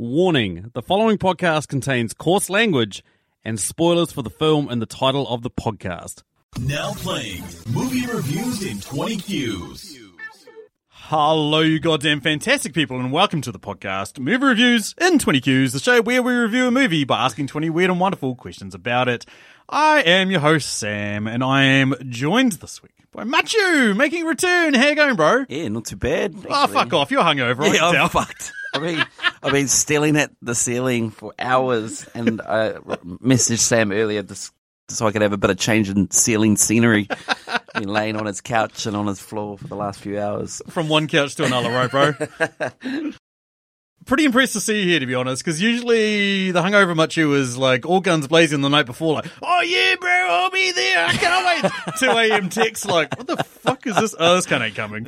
Warning the following podcast contains coarse language and spoilers for the film and the title of the podcast. Now playing movie reviews in 20 Qs. Hello, you goddamn fantastic people, and welcome to the podcast Movie Reviews in 20 Qs, the show where we review a movie by asking 20 weird and wonderful questions about it. I am your host, Sam, and I am joined this week by Machu, making a return. How you going, bro? Yeah, not too bad. Oh, fuck off. You're hungover. I Yeah, I'm tell. fucked. I mean, I've been staring at the ceiling for hours, and I messaged Sam earlier just so I could have a bit of change in ceiling scenery. been laying on his couch and on his floor for the last few hours. From one couch to another, right, bro? Pretty impressed to see you here, to be honest, because usually the hungover Machu was like all guns blazing the night before, like, oh yeah, bro, I'll be there, I can't wait. 2 a.m. text, like, what the fuck is this? Oh, this kind ain't coming.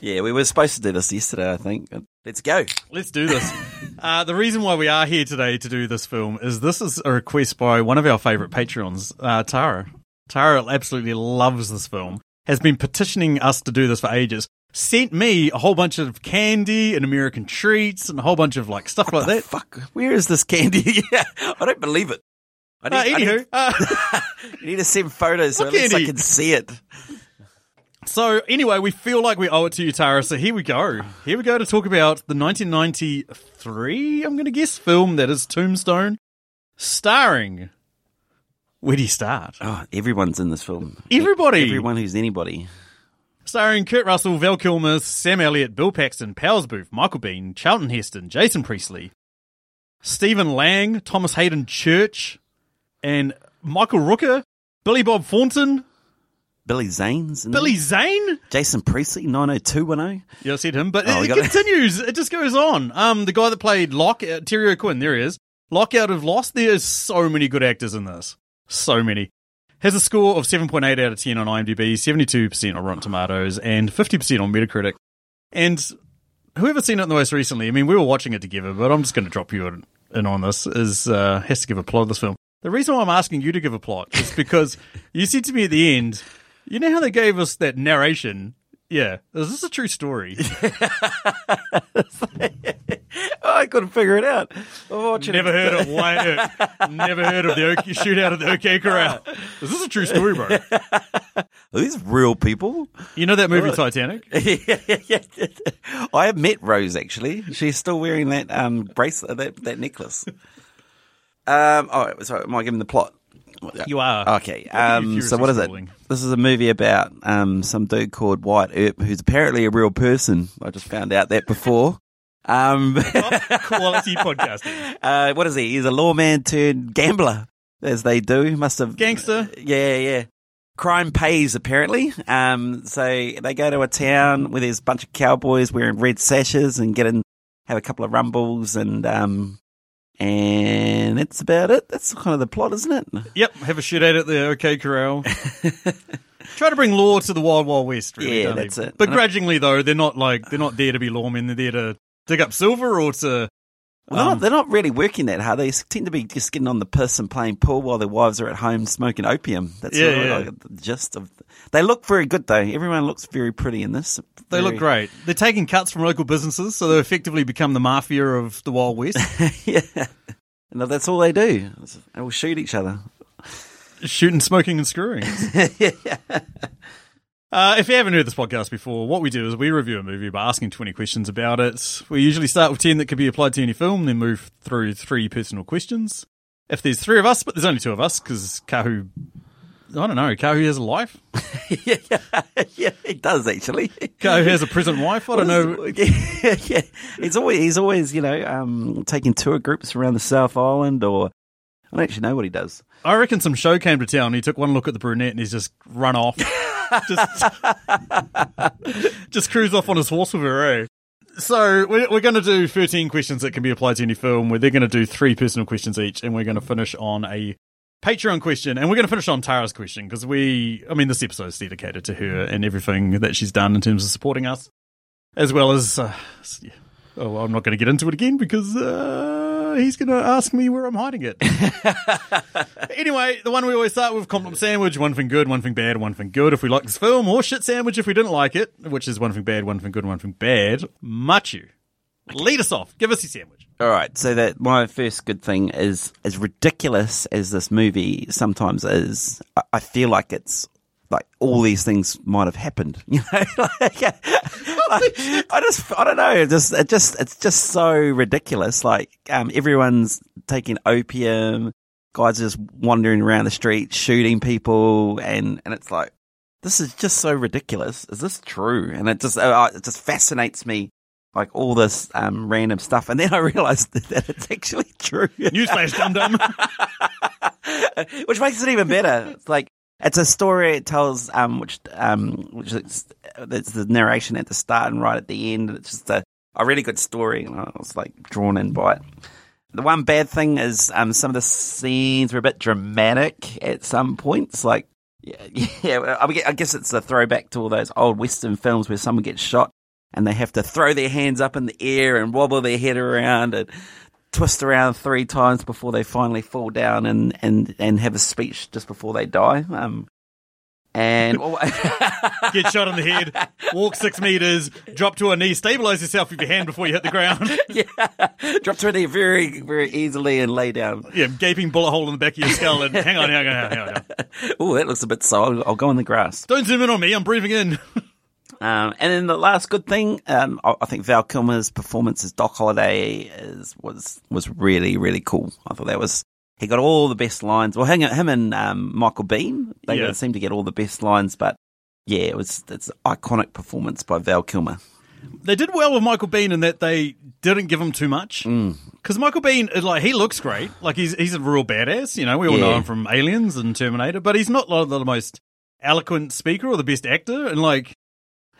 Yeah, we were supposed to do this yesterday, I think. Let's go. Let's do this. Uh, the reason why we are here today to do this film is this is a request by one of our favourite Patreons, uh, Tara. Tara absolutely loves this film, has been petitioning us to do this for ages. Sent me a whole bunch of candy and American treats and a whole bunch of like stuff like that. Fuck, where is this candy? yeah, I don't believe it. I Uh, I anywho, uh, you need to send photos so What at least I can see it. So anyway, we feel like we owe it to you, Tara. So here we go. Here we go to talk about the 1993, I'm going to guess, film that is Tombstone, starring. Where do you start? Oh, everyone's in this film. Everybody. Everyone who's anybody. Starring Kurt Russell, Val Kilmer, Sam Elliott, Bill Paxton, Powers Boothe, Michael Biehn, Charlton Heston, Jason Priestley, Stephen Lang, Thomas Haden Church, and Michael Rooker, Billy Bob Thornton, Billy Zane's in Billy there. Zane. Jason Priestley, 90210. Yeah, I said him, but Oh, we it, got it continues. It just goes on. Um, the guy that played Locke, uh, Terry O'Quinn, there he is. Locke out of Lost. There's so many good actors in this. So many. Has a score of 7.8 out of 10 on IMDb, 72% on Rotten Tomatoes, and 50% on Metacritic. And whoever's seen it the most recently, I mean, we were watching it together, but I'm just going to drop you in, in on this, is uh, has to give a plot of this film. The reason why I'm asking you to give a plot is because you said to me at the end, you know how they gave us that narration? Yeah. Is this a true story? Oh, I couldn't figure it out. I'm watching Never it. heard of why, never heard of the OK, shootout at the OK Corral. Is this a true story, bro? Are these real people? You know that movie Titanic? I have met Rose actually. She's still wearing that um bracelet, that that necklace. Um. Oh, sorry. Am I giving the plot? You are. Okay. What are you Um. So what is it? This is a movie about um some dude called Wyatt Earp, who's apparently a real person. I just found out that before. Um. Quality podcasting. uh. What is he? He's a lawman turned gambler, as they do. Must have Gangster. Yeah, yeah. Crime pays apparently. Um, so they go to a town where there's a bunch of cowboys wearing red sashes and get in, have a couple of rumbles and um, and that's about it. That's kind of the plot, isn't it? Yep, have a shootout at the OK Corral. Try to bring law to the Wild Wild West, really. Yeah, don't they? that's it. Begrudgingly, though, they're not like they're not there to be lawmen. They're there to dig up silver or to. Well, they're, Um, not, they're not really working that hard. They tend to be just getting on the piss and playing pool while their wives are at home smoking opium. That's Yeah, yeah. like the gist of. They look very good though. Everyone looks very pretty in this. They look great. They're taking cuts from local businesses, so they effectively become the mafia of the Wild West. yeah, and that's all they do. They will shoot each other. shooting, smoking, and screwing. Uh, if you haven't heard this podcast before, what we do is we review a movie by asking 20 questions about it. We usually start with 10 that could be applied to any film, then move through three personal questions. If there's three of us, but there's only two of us, because Kahu, I don't know, Kahu has a life. yeah, yeah, it does actually. Kahu has a present wife. I don't know. yeah, yeah. He's always he's always you know um, taking tour groups around the South Island, or I don't actually know what he does. I reckon some show came to town. He took one look at the brunette and he's just run off. just, just cruise off on his horse with her, eh? So we're, we're going to do 13 questions that can be applied to any film. Where they're going to do three personal questions each, and we're going to finish on a Patreon question, and we're going to finish on Tara's question because we, I mean, this episode is dedicated to her and everything that she's done in terms of supporting us, as well as. Uh, yeah. Oh, well, I'm not going to get into it again because uh, he's going to ask me where I'm hiding it. anyway, the one we always start with compliment sandwich, one thing good, one thing bad, one thing good if we like this film, or shit sandwich if we didn't like it, which is one thing bad, one thing good, one thing bad. Machu, Lead us off. Give us your sandwich. All right, so that my first good thing is as ridiculous as this movie sometimes is. I, I feel like it's like all these things might have happened. You know, like, like, I just I don't know. It just it just it's just so ridiculous. Like um, everyone's taking opium. Guys are just wandering around the street shooting people, and and it's like this is just so ridiculous. Is this true? And it just uh, it just fascinates me like all this um, random stuff, and then I realized that it's actually true. Newsflash, dum dum. which makes it even better. It's like it's a story it tells, um, which um, which is it's the narration at the start and right at the end. It's just a, a really good story, and I was like drawn in by it. The one bad thing is um, some of the scenes were a bit dramatic at some points. Like, yeah, yeah I guess it's a throwback to all those old Western films where someone gets shot and they have to throw their hands up in the air and wobble their head around and twist around three times before they finally fall down and, and, and have a speech just before they die. Um, and get shot in the head, walk six meters, drop to a knee, stabilize yourself with your hand before you hit the ground. yeah, drop to a knee very, very easily and lay down. Yeah, gaping bullet hole in the back of your skull. And hang on, hang on, hang on. On. oh, that looks a bit so. I'll, I'll go in the grass. Don't zoom in on me. I'm breathing in. Um, and then the last good thing, um, I, I think Val Kilmer's performance as Doc Holliday is, was was really really cool. I thought that was he got all the best lines. Well, him, him and um, Michael Biehn, they Yeah. seem to get all the best lines. But yeah, it was it's an iconic performance by Val Kilmer. They did well with Michael Biehn in that they didn't give him too much. Mm. Because Michael Biehn, like, he looks great. Like, he's he's a real badass. You know, we all know him from Aliens and Terminator, but he's not like, the most eloquent speaker or the best actor. And like,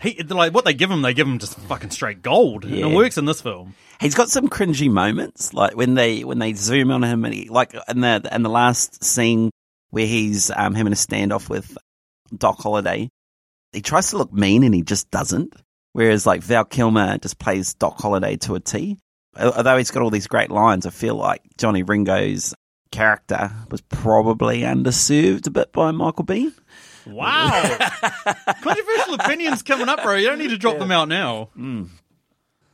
he like what they give him, they give him just fucking straight gold. And it works in this film. He's got some cringy moments, like when they when they zoom on him and he like in the in the last scene where he's um, having a standoff with Doc Holliday. He tries to look mean and he just doesn't. Whereas like Val Kilmer just plays Doc Holliday to a T. Although he's got all these great lines, I feel like Johnny Ringo's character was probably underserved a bit by Michael Biehn. Wow. Controversial opinions coming up, bro. You don't need to drop them out now. Mm.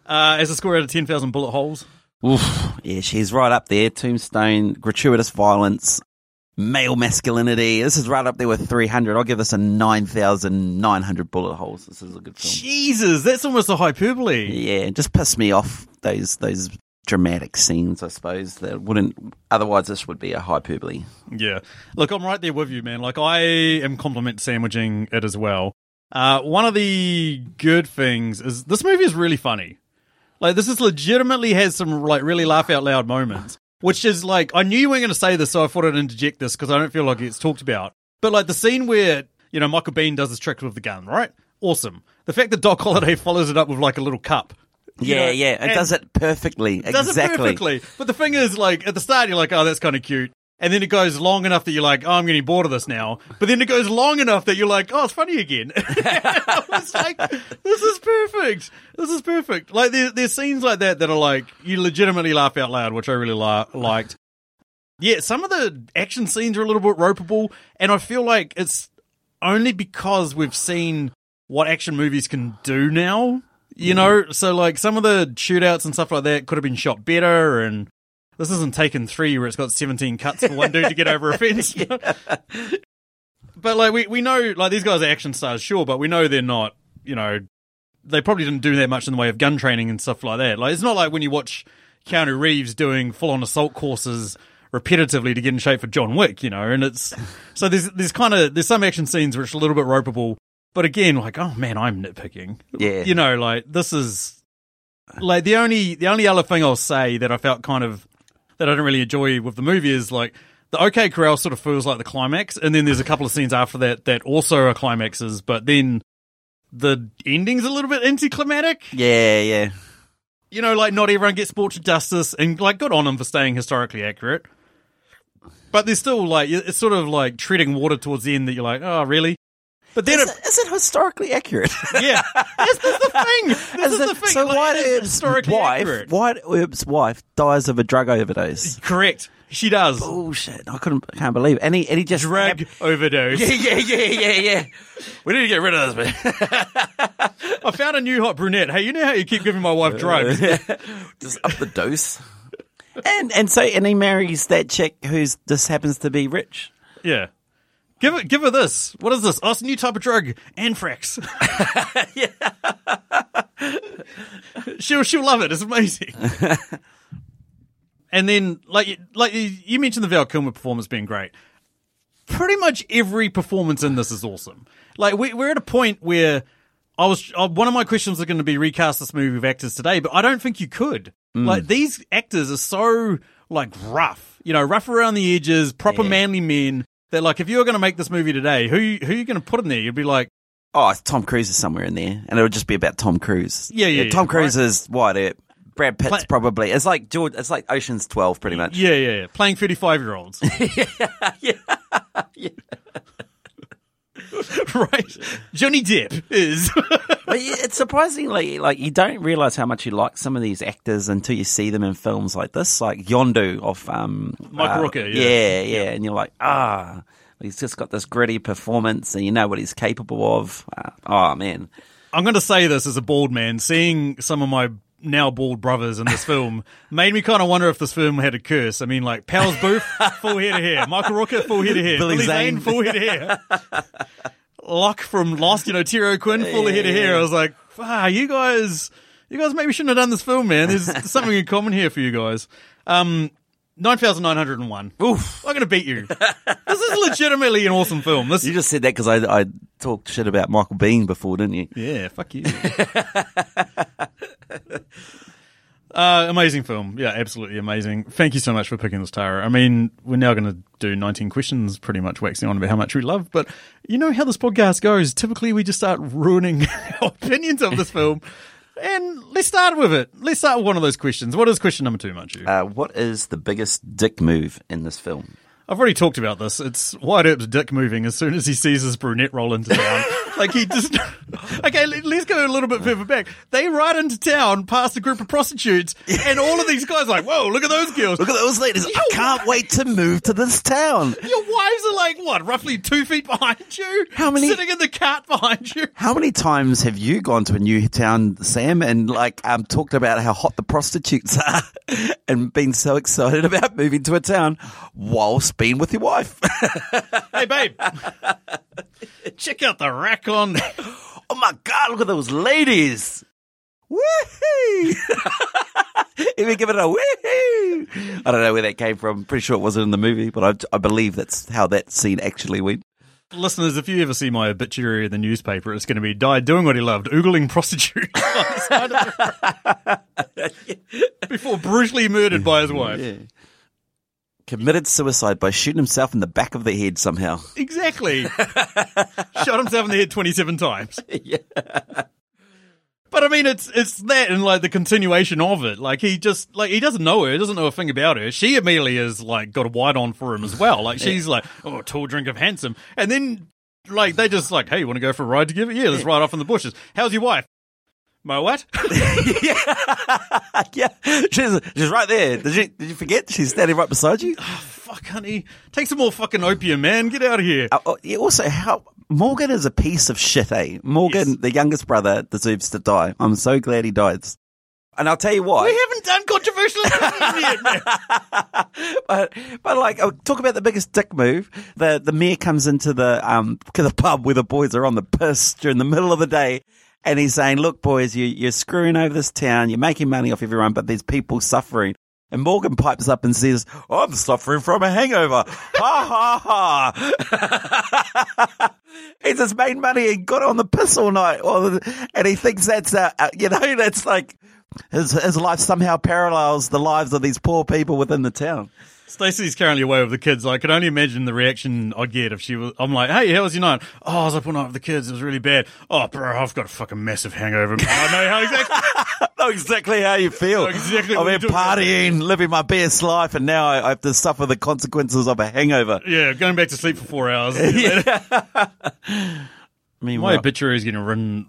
Uh, as a score out of 10,000 bullet holes. Oof, yeah, she's right up there. Tombstone, gratuitous violence, male masculinity. This is right up there with 300. I'll give this a 9,900 bullet holes. This is a good film. Jesus, that's almost a hyperbole. Yeah, it just pissed me off those those dramatic scenes. I suppose that wouldn't otherwise this would be a hyperbole. Yeah. Look, I'm right there with you, man. Like, I am compliment sandwiching it as well. Uh, one of the good things is this movie is really funny. Like, this is legitimately has some, like, really laugh out loud moments, which is like, I knew you weren't going to say this, so I thought I'd interject this because I don't feel like it's talked about. But, like, the scene where, you know, Michael Biehn does his trick with the gun, right? Awesome. The fact that Doc Holliday follows it up with, like, a little cup. Yeah, know, yeah, it does it perfectly. does exactly. it perfectly. But the thing is, like at the start, you're like, "Oh, that's kind of cute," and then it goes long enough that you're like, "Oh, I'm getting bored of this now." But then it goes long enough that you're like, "Oh, it's funny again." I was like, "This is perfect. This is perfect." Like there, there's scenes like that that are like you legitimately laugh out loud, which I really la- liked. Yeah, some of the action scenes are a little bit ropeable, and I feel like it's only because we've seen what action movies can do now. You mm-hmm. know, so like some of the shootouts and stuff like that could have been shot better, and this isn't Taken Three where it's got seventeen cuts for one dude to get over a fence. But like we we know like these guys are action stars, sure, but we know they're not. You know, they probably didn't do that much in the way of gun training and stuff like that. Like it's not like when you watch Keanu Reeves doing full on assault courses repetitively to get in shape for John Wick, you know, and it's so there's there's kind of there's some action scenes which are a little bit ropeable, but again, like oh man, I'm nitpicking. Yeah. you know, like this is like the only the only other thing I'll say that I felt kind of that I didn't really enjoy with the movie is like the OK Corral sort of feels like the climax, and then there's a couple of scenes after that that also are climaxes, but then the ending's a little bit anticlimactic. Yeah, yeah. You know, like not everyone gets brought to justice, and like good on them for staying historically accurate. But there's still like it's sort of like treading water towards the end that you're like, oh really? But then Is it, is it historically accurate? yeah, this, is the thing. This is, Is it- the thing. So like, White it is Earp's historically wife, accurate. Wyatt Earp's wife dies of a drug overdose. Correct. She does. Bullshit! I couldn't, can't believe. It. And he, and he just Drug hap- overdose. Yeah, yeah, yeah, yeah, yeah. We need to get rid of this. Man. I found a new hot brunette. Hey, you know how you keep giving my wife drugs? just up the dose. And and so and he marries that chick who's just happens to be rich. Yeah. Give it. Give her this. What is this? Oh, it's a new type of drug. Anthrax. she'll she'll love it. It's amazing. and then, like like you mentioned, the Val Kilmer performance being great. Pretty much every performance in this is awesome. Like we, we're at a point where I was uh, one of my questions are going to be recast this movie with actors today, but I don't think you could. Like these actors are so like rough, you know, rough around the edges, proper manly men. That like if you were going to make this movie today, who who are you going to put in there? You'd be like, Oh, Tom Cruise is somewhere in there, and it would just be about Tom Cruise. Yeah, yeah, Tom yeah, Cruise right. is what it. Brad Pitt's Pla- probably. It's like George. It's like Ocean's Twelve, pretty much. yeah, yeah, yeah, playing thirty five year olds, right? Johnny Depp is it's surprisingly like you don't realize how much you like some of these actors until you see them in films like this, like Yondu of um, Mike uh, Rooker, yeah. yeah, yeah, and you're like, ah, he's just got this gritty performance, and you know what he's capable of. Uh, oh man, I'm going to say this as a bald man. Seeing some of my now bald brothers in this film made me kind of wonder if this film had a curse. I mean, like Powers Boothe, full head of hair. Michael Rooker, full head of hair. Billy Billy Zane, Zane. full head of hair. Locke from Lost, you know, Terry Quinn, full head of hair. I was like, ah, you guys, you guys maybe shouldn't have done this film, man. There's something in common here for you guys. Um, 9,901. oof. I'm going to beat you. This is legitimately an awesome film. This You just said that because I, I talked shit about Michael Biehn before, didn't you? Yeah, fuck you. uh, amazing film. Yeah, absolutely amazing. Thank you so much for picking this, Tara. I mean, we're now going to do 19 questions, pretty much waxing on about how much we love, but you know how this podcast goes. Typically, we just start ruining our opinions of this film. And let's start with it. Let's start with one of those questions. What is question number two, Manchu? Uh, what is the biggest dick move in this film? I've already talked about this. It's Wyatt Earp's dick moving as soon as he sees his brunette roll into town. like he just. Okay, let- let's go a little bit further back. They ride into town past a group of prostitutes, and all of these guys are like, "Whoa, look at those girls!" Look at those ladies. I can't wait to move to this town. Your wives are like what, roughly two feet behind you? How many- Sitting in the cart behind you. How many times have you gone to a new town, Sam, and like um, talked about how hot the prostitutes are, and been so excited about moving to a town whilst being with your wife? Hey, babe, check out the rack on. oh my god, look at those ladies! Woohoo! Even give it a woohoo! I don't know where that came from. Pretty sure it wasn't in the movie, but I, I believe that's how that scene actually went. Listeners, if you ever see my obituary in the newspaper, it's going to be died doing what he loved, oogling prostitutes on the side of the road. before brutally murdered by his wife. Committed suicide by shooting himself in the back of the head somehow. Exactly. Shot himself in the head 27 times. yeah. But I mean, it's it's that and like the continuation of it. Like he just like he doesn't know her, doesn't know a thing about her. She immediately has like got a white on for him as well. Like she's like, oh, tall drink of handsome, and then like they just like, hey, you want to go for a ride together? Yeah, let's ride off in the bushes. How's your wife? My what? yeah, yeah. she's she's right there. Did you did you forget? She's standing right beside you. Oh, Fuck, honey, take some more fucking opium, man. Get out of here. Uh, oh, yeah, also, how Morgan is a piece of shit. Eh, Morgan, Yes. the youngest brother, deserves to die. I'm so glad he died. And I'll tell you what. We haven't done controversial yet, but, but like, talk about the biggest dick move. The the mayor comes into the um the pub where the boys are on the piss during the middle of the day, and he's saying, "Look, boys, you you're screwing over this town. You're making money off everyone, but there's people suffering." And Morgan pipes up and says, "I'm suffering from a hangover." ha ha ha! He's just made money and got on the piss all night, and he thinks that's uh, uh, you know that's like his his life somehow parallels the lives of these poor people within the town. Stacey's currently away with the kids. I could only imagine the reaction I'd get if she was. I'm like, "Hey, how was your night?" Oh, I was up all night with the kids. It was really bad. Oh, bro, I've got a fucking massive hangover. I know how exactly. know exactly how you feel. Exactly I've been partying, living my best life, and now I, I have to suffer the consequences of a hangover. yeah, going back to sleep for four hours. Meanwhile, My obituary is to run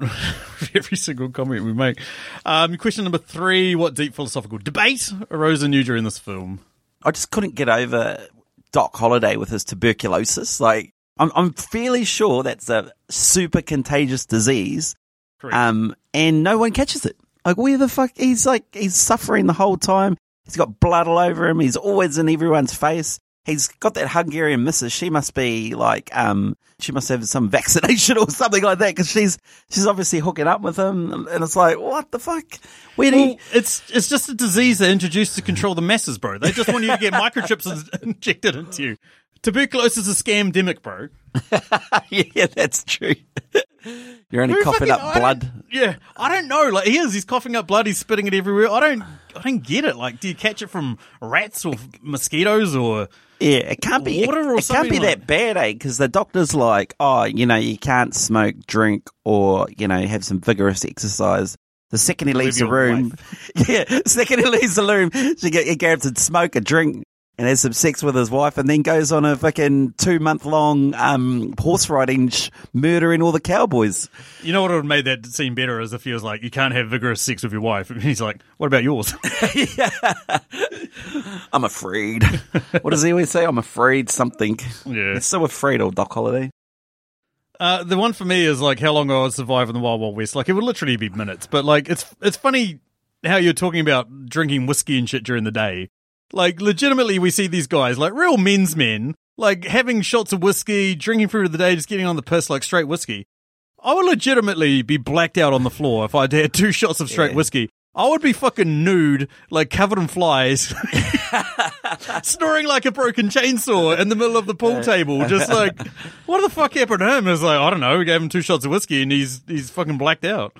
every single comment we make. Um, question number three: What deep philosophical debate arose in you during this film? I just couldn't get over Doc Holliday with his tuberculosis. Like, I'm, I'm fairly sure that's a super contagious disease, Correct. um, and no one catches it. Like, where the fuck? He's like, he's suffering the whole time. He's got blood all over him. He's always in everyone's face. He's got that Hungarian missus. She must be like, um, she must have some vaccination or something like that because she's she's obviously hooking up with him. And it's like, what the fuck? Where Well, you? it's it's just a disease they introduced to control the masses, bro. They just want you to get microchips injected into you. Tuberculosis is a scam scamdemic, bro. yeah, that's true. You're only Who coughing fucking- up blood. Yeah, I don't know. Like he is, he's coughing up blood. He's spitting it everywhere. I don't, I don't get it. Like, do you catch it from rats or mosquitoes or? Yeah, it can't be. Water or it, it can't be something that bad, eh? Because the doctor's like, oh, you know, you can't smoke, drink, or you know, have some vigorous exercise. The second he leaves the room, yeah, second he leaves the room, she get he grabs a smoke, a drink, and has some sex with his wife, and then goes on a fucking two month long um, horse riding, sh- murdering all the cowboys. You know what would have made that scene better is if he was like, you can't have vigorous sex with your wife. And he's like, what about yours? I'm afraid. what does he always say? I'm afraid something. yeah. He's so afraid, old Doc Holliday. Uh, the one for me is like how long I would survive in the Wild Wild West. Like it would literally be minutes. But like it's it's funny how you're talking about drinking whiskey and shit during the day. Like legitimately, we see these guys like real men's men, like having shots of whiskey, drinking through the day, just getting on the piss like straight whiskey. I would legitimately be blacked out on the floor if I'd had two shots of straight Yeah. whiskey. I would be fucking nude, like covered in flies, snoring like a broken chainsaw in the middle of the pool table. Just like, what the fuck happened to him? It's like, I don't know. We gave him two shots of whiskey and he's he's fucking blacked out.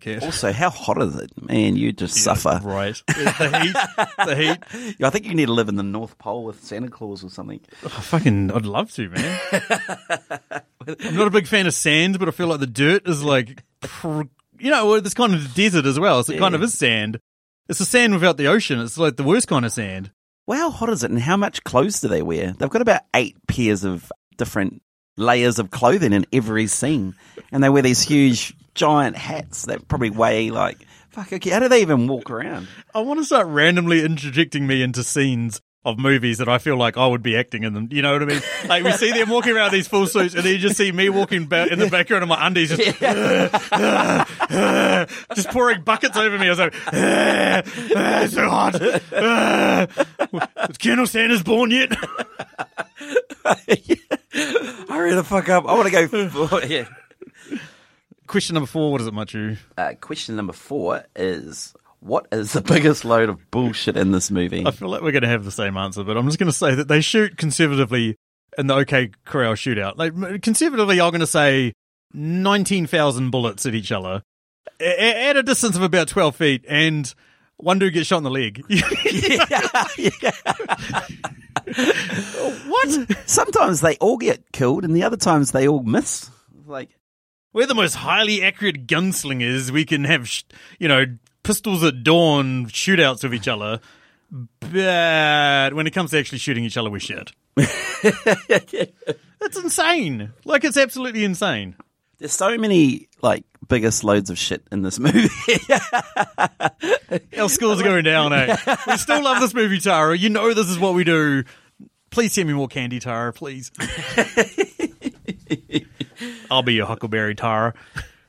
Okay. Also, how hot is it? Man, you just suffer. Right. The heat. The heat. Yeah, I think you need to live in the North Pole with Santa Claus or something. I fucking, I'd love to, man. I'm not a big fan of sand, but I feel like the dirt is like, you know, this kind of desert as well. So it kind of is sand. It's the sand without the ocean. It's like the worst kind of sand. Well, how hot is it and how much clothes do they wear? They've got about eight pairs of different layers of clothing in every scene. And they wear these huge, giant hats that probably weigh like, fuck, okay, how do they even walk around? I want to start randomly interjecting me into scenes of movies that I feel like I would be acting in them. You know what I mean? Like we see them walking around these full suits, and then you just see me walking back in the background of my undies, just, just pouring buckets over me. I was like, ah, it's so hot. Is Colonel Sanders born yet? Hurry the fuck up. I want to go. yeah. Question number four. What is it, Machu? Uh, question number four is what is the biggest load of bullshit in this movie? I feel like we're going to have the same answer, but I'm just going to say that they shoot conservatively in the OK Corral shootout. Like conservatively, I'm going to say 19,000 bullets at each other at a distance of about 12 feet, and one dude gets shot in the leg. what? Sometimes they all get killed, and the other times they all miss. Like, We're the most highly accurate gunslingers. We can have, sh- you know, pistols at dawn shootouts with each other. But when it comes to actually shooting each other, we're shit. That's insane. Like, it's absolutely insane. there's so many like biggest loads of shit in this movie. Our scores are going down, eh? We still love this movie, Tara. You know this is what we do. Please send me more candy, Tara, please. I'll be your huckleberry, Tara.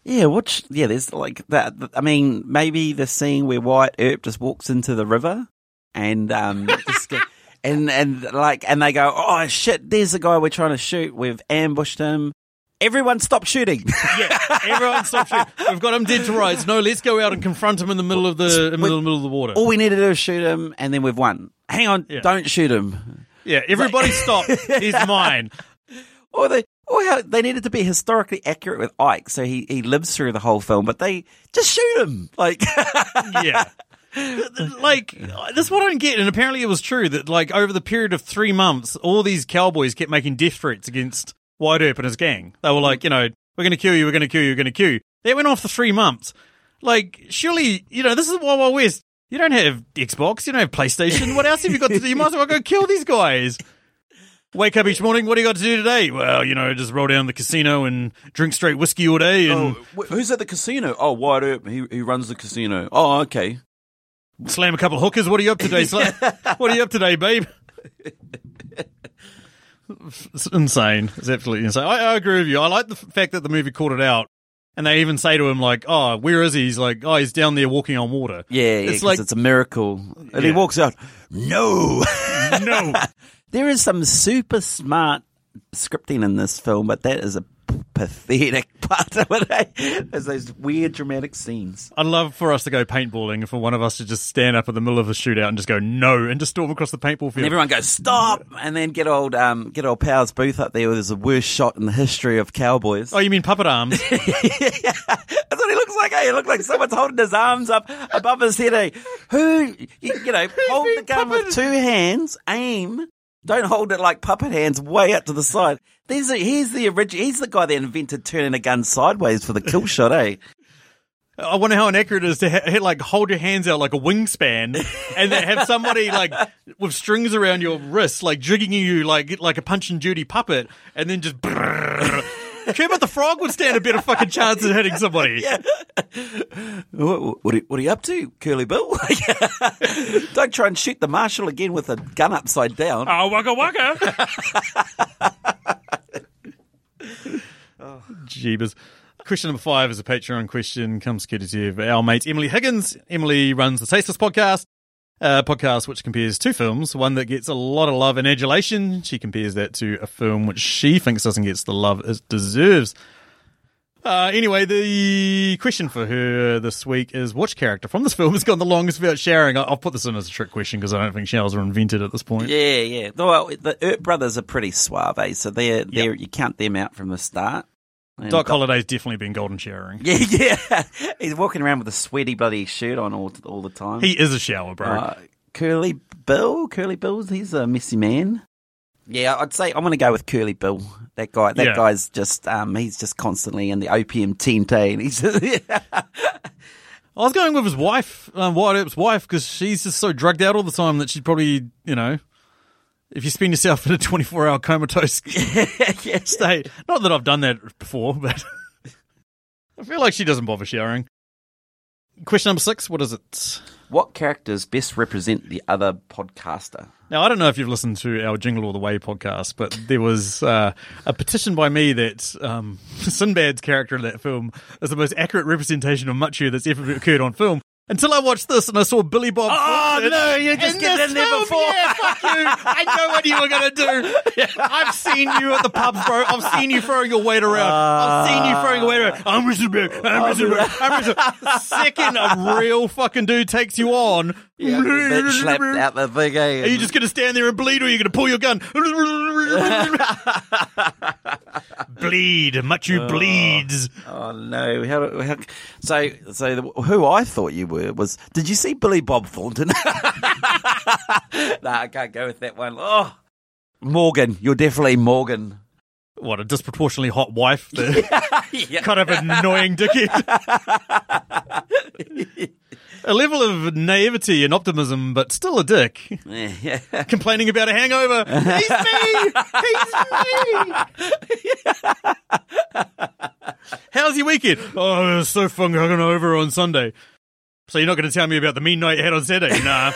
yeah, which yeah, there's like that. I mean, maybe the scene where Wyatt Earp just walks into the river and um just and and like and they go, oh shit, there's the guy we're trying to shoot. We've ambushed him. Everyone stop shooting. Yeah, everyone stop shooting. We've got him dead to rights. No, let's go out and confront him in the middle of the in the middle, middle of the water. All we need to do is shoot him, and then we've won. Hang on, Yeah. don't shoot him. Yeah, everybody stop. He's mine. Or they, or how they needed to be historically accurate with Ike, so he, he lives through the whole film. But they just shoot him, like Yeah. Like this is what I don't get, and apparently it was true that like over the period of three months, all these cowboys kept making death threats against Wyatt Earp and his gang. They were like, you know, we're going to kill you, we're going to kill you, we're going to kill you. That went on for three months. Like, surely, you know, this is Wild Wild West. You don't have Xbox, you don't have PlayStation. What else have you got to do? You might as well go kill these guys. Wake up each morning. What do you got to do today? Well, you know, just roll down the casino and drink straight whiskey all day and Oh, wh- who's at the casino? Oh, Wyatt Earp. He, he runs the casino. Oh, okay. slam a couple of hookers. What are you up today? Slam? what are you up today, babe? It's insane. It's absolutely insane. I, I agree with you. I like the f- fact that the movie called it out, and they even say to him like, "Oh, where is he?" He's like, "Oh, he's down there walking on water." Yeah, yeah it's like it's a miracle. And he walks out, no. no. there is some super smart scripting in this film, but that is a pathetic part of it. eh? There's those weird dramatic scenes. I'd love for us to go paintballing and for one of us to just stand up in the middle of a shootout and just go no and just storm across the paintball And field. everyone goes, stop! And then get old, um, get old Powers Boothe up there where there's the worst shot in the history of cowboys. oh, you mean puppet arms? That's what he looks like. Eh? He looks like someone's holding his arms up above his head. Eh? Who, you, you know, hold the gun with two hands, aim. Don't hold it like puppet hands way up to the side. There's a, he's the original. He's the guy that invented turning a gun sideways for the kill shot. Eh? I wonder how inaccurate it is to ha- like hold your hands out like a wingspan and then have somebody like with strings around your wrists, like jigging you like like a Punch and Judy puppet, and then just. brrrr. Kermit the Frog would stand a better fucking chance of hitting somebody. What, what, are, what are you up to, Curly Bill? Don't try and shoot the marshal again with a gun upside down. Oh, waka waka. Jeebus. Question number five is a Patreon question. Comes courtesy of our mate Emily Higgins. Emily runs the Tasteless podcast, a podcast which compares two films. One that gets a lot of love and adulation. She compares that to a film which she thinks doesn't get the love it deserves. Uh, anyway, the question for her this week is which character from this film has gone the longest without showering? I'll put this in as a trick question because I don't think showers are invented at this point. Yeah, yeah. Well, the Earp brothers are pretty suave, eh? So they're, they're, you count them out from the start. And Doc Doc- Holliday's definitely been golden showering. Yeah, yeah. He's walking around with a sweaty bloody shirt on all all the time. He is a shower, bro. Uh, Curly Bill, Curly Bill's he's a messy man. Yeah, I'd say I'm going to go with Curly Bill. That guy, that Yeah. guy's just um, he's just constantly in the opium tent? And he's just, I was going with his wife, um, Wyatt Earp's wife, because she's just so drugged out all the time that she'd probably, you know, if you spin yourself in a 24 hour comatose state. Not that I've done that before, but I feel like she doesn't bother showering. Question number six, what is it? What characters best represent the other podcaster? Now, I don't know if you've listened to our Jingle All the Way podcast, but there was uh, a petition by me that um, Sinbad's character in that film is the most accurate representation of Machu that's ever occurred on film. Until I watched this and I saw Billy Bob. Oh, Thornton no, you just get in there before. Yeah, fuck you. I know what you were going to do. I've seen you at the pubs, bro. I've seen you throwing your weight around. I've seen you throwing your weight around. I'm Mr. Big. I'm Mr. Big. I'm Mr. Second a real fucking dude takes you on. Yeah, bit slapped out the thing, eh? Are you just going to stand there and bleed, or are you going to pull your gun? Bleed, Machu bleeds. Oh no! How, how, so, so the, who I thought you were was? Did you see Billy Bob Thornton? nah, I can't go with that one. Oh, Morgan, you're definitely Morgan. What a disproportionately hot wife, the yeah. kind of annoying dickhead. a level of naivety and optimism, but still a dick. yeah. Complaining about a hangover. He's me. He's me. How's your weekend? Oh, it was so fun hungover on Sunday. So you're not going to tell me about the mean night you had on Saturday? Nah.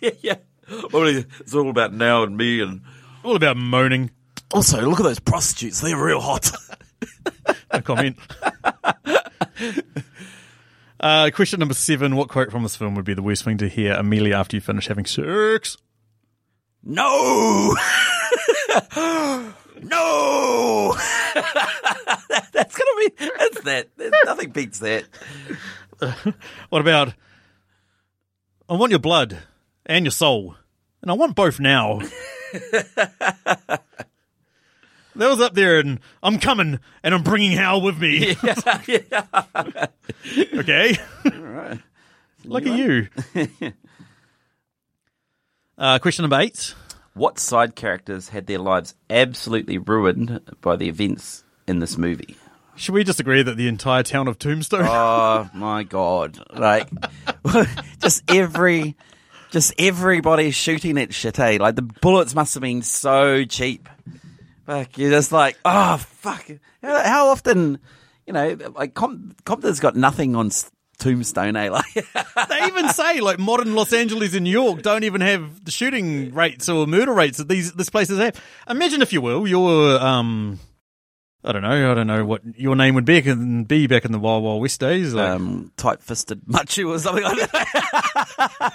yeah. It's all about now and me, and All about moaning. also look at those prostitutes; they're real hot. No comment. uh, question number seven. What quote from this film would be the worst thing to hear immediately after you finish having sex? no, no. That's gonna be. That's that. Nothing beats that. What about, I want your blood and your soul, and I want both now. that was up there, and I'm coming, and I'm bringing Hal with me. okay? Look at you. uh, question number eight. What side characters had their lives absolutely ruined by the events in this movie? Should we just agree that the entire town of Tombstone? Oh my god! Like, just every, Just everybody shooting at shit, eh? Like the bullets must have been so cheap. Fuck, you're just like, oh fuck. How often, you know, like Com- Compton's got nothing on Tombstone, eh? Like, They even say like modern Los Angeles and New York don't even have the shooting rates or murder rates that these this places have. Imagine, if you will, your um, I don't know, I don't know what your name would be back in, be back in the Wild Wild West days. Like, um, tight-fisted machu or something like that.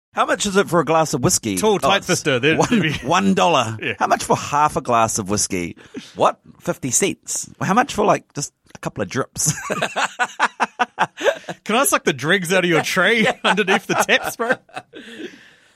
How much is it for a glass of whiskey? Tall, Oh, tight they'd- One, one dollar. Yeah. How much for half a glass of whiskey? What? Fifty cents. How much for like just a couple of drips? Can I suck the dregs out of your tray underneath the taps, bro?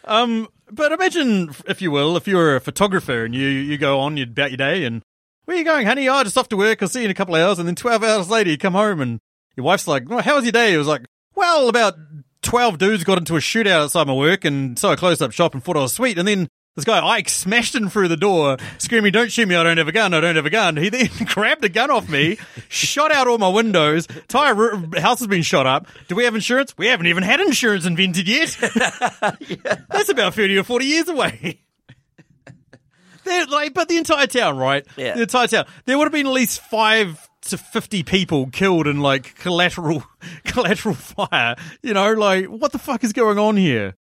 Um, but imagine, if you will, if you're a photographer and you, you go on you'd about your day and where are you going, honey? Oh, just off to work. I'll see you in a couple of hours. And then 12 hours later, you come home and your wife's like, well, how was your day? It was like, well, about 12 dudes got into a shootout outside my work and so I closed up shop and thought I was sweet. And then this guy, Ike, smashed in through the door, screaming, don't shoot me, I don't have a gun, I don't have a gun. He then grabbed a gun off me, shot out all my windows, entire r- house has been shot up. Do we have insurance? We haven't even had insurance invented yet. That's about 30 or 40 years away. They're like, but the entire town, right? Yeah. The entire town. There would have been at least five to 50 people killed in like collateral, collateral fire. You know, like, what the fuck is going on here?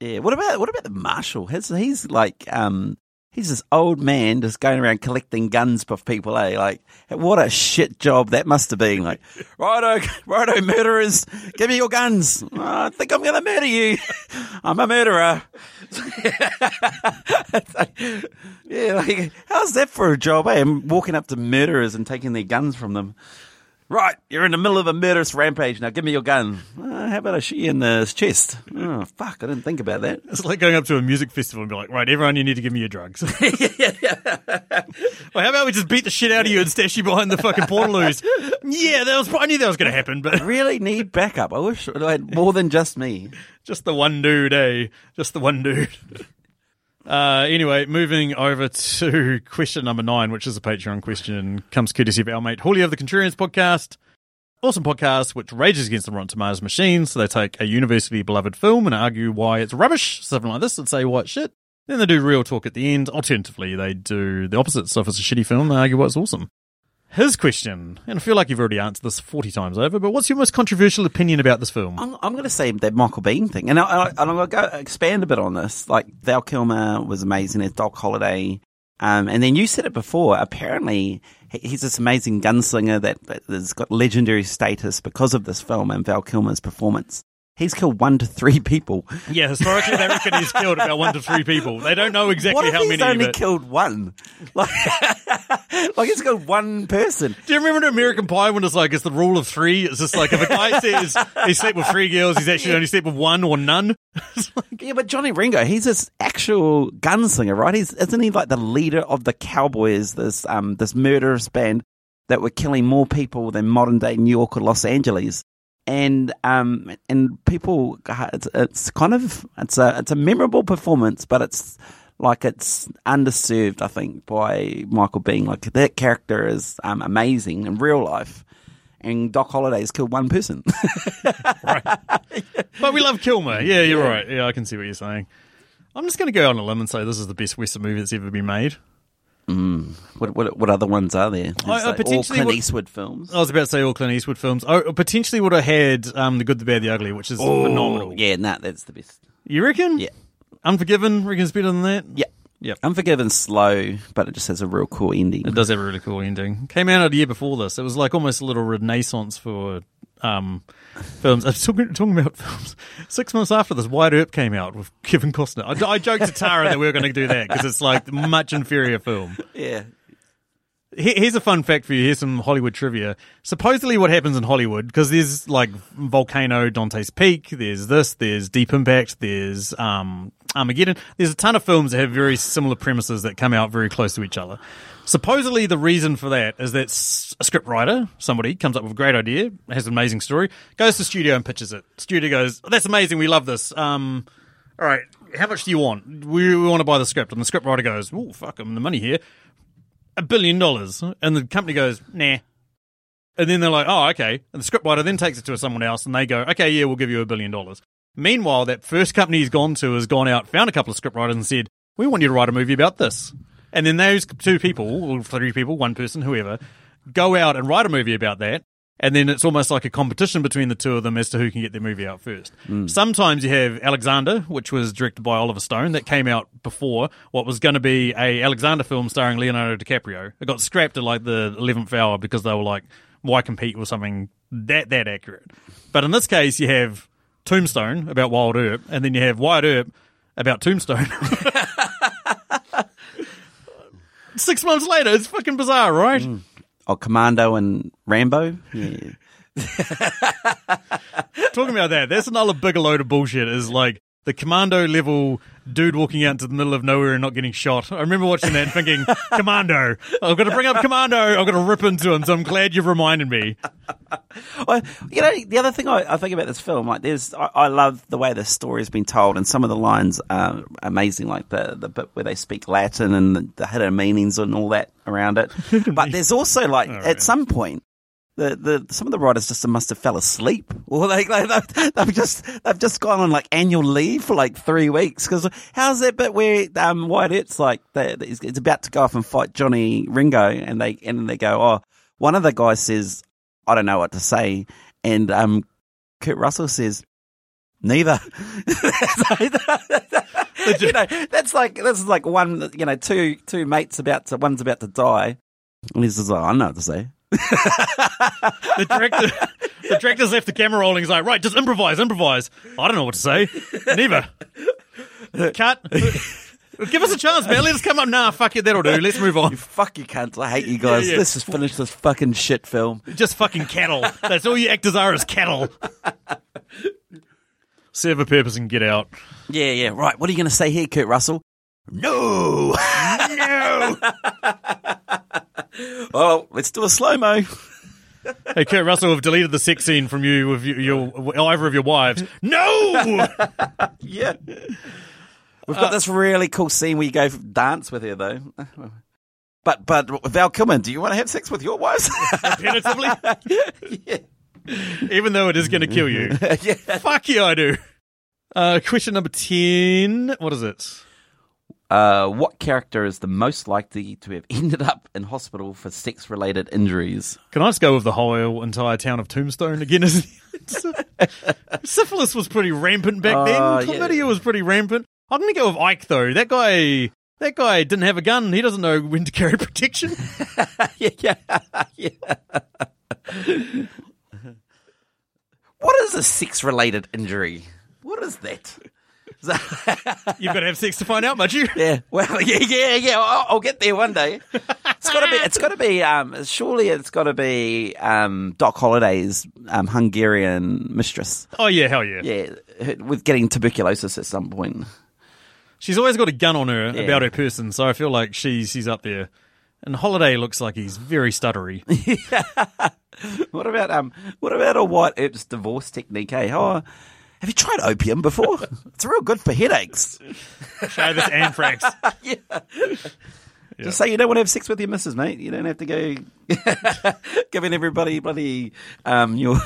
Yeah. What about what about the marshal? His, he's like um. He's this old man just going around collecting guns off people, eh? Like, what a shit job that must have been. Like, righto, righto, murderers, give me your guns. Oh, I think I'm going to murder you. I'm a murderer. Like- yeah, like, how's that for a job, eh? I'm walking up to murderers and taking their guns from them. Right, you're in the middle of a murderous rampage. Now give me your gun. Uh, how about I shoot you in the chest? Oh, fuck, I didn't think about that. It's like going up to a music festival and be like, right, everyone, you need to give me your drugs. well, how about we just beat the shit out of you and stash you behind the fucking portaloos? yeah, that was, I knew that was going to happen, but really need backup. I wish I had more than just me. just the one dude, eh? Just the one dude. Uh, anyway, moving over to question number nine, which is a Patreon question, comes courtesy of our mate Julio of the Contrarians podcast. Awesome podcast, which rages against the Rotten Tomatoes machine. So they take a universally beloved film and argue why it's rubbish, something like this, and say why it's shit. Then they do real talk at the end. Alternatively, they do the opposite. So if it's a shitty film, they argue why it's awesome. His question, and I feel like you've already answered this 40 times over, but what's your most controversial opinion about this film? I'm, I'm going to say that Michael Biehn thing, and, I, I'm going to go expand a bit on this. Like Val Kilmer was amazing as Doc Holliday, um, and then you said it before. Apparently, he's this amazing gunslinger that, that has got legendary status because of this film and Val Kilmer's performance. He's killed one to three people. Yeah, historically they reckon he's killed about one to three people. They don't know exactly what if how he's many. only but- killed one? Like, like he's killed one person. Do you remember in American Pie when it's like it's the rule of three? It's just like if a guy says he slept with three girls, he's actually only slept with one or none. Like, Yeah, but Johnny Ringo, he's this actual gunslinger, right? He's isn't he like the leader of the Cowboys, this um this murderous band that were killing more people than modern day New York or Los Angeles. And um and people it's, it's kind of it's a it's a memorable performance, but it's like it's underserved, I think, by Michael Biehn. Like that character is um, amazing in real life. And Doc Holliday's killed one person. Right. But we love Kilmer. Yeah, you're right. Yeah, I can see what you're saying. I'm just going to go on a limb and say this is the best Western movie that's ever been made. What, what what other ones are there? I- I like all Clint would- Eastwood films. I was about to say all Clint Eastwood films. Oh, potentially would have had um, The Good, the Bad, the Ugly, which is phenomenal. Yeah, nah, that's the best. You reckon? Yeah. Unforgiven, reckon it's better than that? Yeah. Yep. Unforgiven slow, but it just has a real cool ending. It does have a really cool ending. Came out a year before this. It was like almost a little renaissance for um, films. I'm talking, talking about films. Six months after this, Wyatt Earp came out with Kevin Costner. I, I joked to Tara that we were going to do that because it's like much inferior film. Yeah. Here- Here's a fun fact for you. Here's some Hollywood trivia. Supposedly, what happens in Hollywood, because there's like Volcano, Dante's Peak, there's this, there's Deep Impact, there's um, Armageddon. There's a ton of films that have very similar premises that come out very close to each other. Supposedly, the reason for that is that a script writer, somebody comes up with a great idea, has an amazing story, goes to studio and pitches it. Studio goes, oh, "That's amazing, we love this." Um, all right, how much do you want? We, we want to buy the script, and the script writer goes, "Oh, fuck, I'm the money here." a billion dollars. And the company goes, nah. And then they're like, oh, okay. And the scriptwriter then takes it to someone else and they go, okay, yeah, we'll give you a billion dollars. Meanwhile, that first company he's gone to has gone out, found a couple of scriptwriters, and said, "We want you to write a movie about this." And then those two people, or three people, one person, whoever, go out and write a movie about that. And then it's almost like a competition between the two of them as to who can get their movie out first. Mm. Sometimes you have Alexander, which was directed by Oliver Stone, that came out before what was going to be a Alexander film starring Leonardo DiCaprio. It got scrapped at like the eleventh hour because they were like, "Why compete with something that that accurate?" But in this case, you have Tombstone about Wyatt Earp, and then you have Wyatt Earp about Tombstone. Six months later, it's fucking bizarre, right? Mm. Oh, Commando and Rambo. Yeah. Talking about that, that's another big load of bullshit. Is like the commando level dude walking out into the middle of nowhere and not getting shot. I remember watching that and thinking, Commando. I've got to bring up Commando. I've got to rip into him. So I'm glad you've reminded me. Well, you know, the other thing I, I think about this film, like, there's, I, I love the way the story has been told, and some of the lines are amazing, like the the bit where they speak Latin and the, the hidden meanings and all that around it. but there's also like, at some point, the, the some of the writers just must have fell asleep, or like, like they've, they've just they've just gone on like annual leave for like three weeks. Because how's that bit where um Wyatt it's like they, he's it's about to go off and fight Johnny Ringo, and they and they go, oh, one of the guys says, I don't know what to say, and um Kurt Russell says, neither. you know, that's like this is like one, you know, two two mates about to one's about to die, and he says, oh, I don't know what to say. The director, the director's left the camera rolling. He's like, right, just improvise, improvise. I don't know what to say. Neither. Cut. Give us a chance, man. Let us come up. Nah, fuck it. That'll do. Let's move on. Fuck you cunts. I hate you guys. Yeah, yeah. Let's just finish this fucking shit film. Just fucking cattle. That's all you actors are is cattle. Serve a purpose and get out. Yeah, yeah. Right. What are you going to say here, Kurt Russell? No. No. well, let's do a slow mo. Hey, Kurt Russell have deleted the sex scene from you with your, your either of your wives. No. Yeah. We've got this really cool scene where you go dance with her, though. But but Val Kilmer, do you want to have sex with your wives? Repetitively, yeah. even though it is going to kill you. yeah. Fuck you, I do. Uh, question number ten. What is it? Uh, what character is the most likely to have ended up in hospital for sex-related injuries? Can I just go with the whole entire town of Tombstone again? Syphilis was pretty rampant back Uh, then. yeah. Was pretty rampant. I'm going to go with Ike though. That guy, that guy didn't have a gun. He doesn't know when to carry protection. yeah, yeah, yeah. what is a sex-related injury? What is that? You've got to have sex to find out, much you. Yeah, well, yeah, yeah, yeah. I'll, I'll get there one day. It's got to be. It's got to be. Um, surely it's got to be um, Doc Holliday's um, Hungarian mistress. Oh yeah, hell yeah. Yeah, with getting tuberculosis at some point. She's always got a gun on her about her person, so I feel like she's she's up there. And Holliday looks like he's very stuttery. What about um? What about a Wyatt Earp's divorce technique? Hey, oh, have you tried opium before? it's real good for headaches. Show this anthrax. Just say you don't want to have sex with your missus, mate. You don't have to go giving everybody bloody um your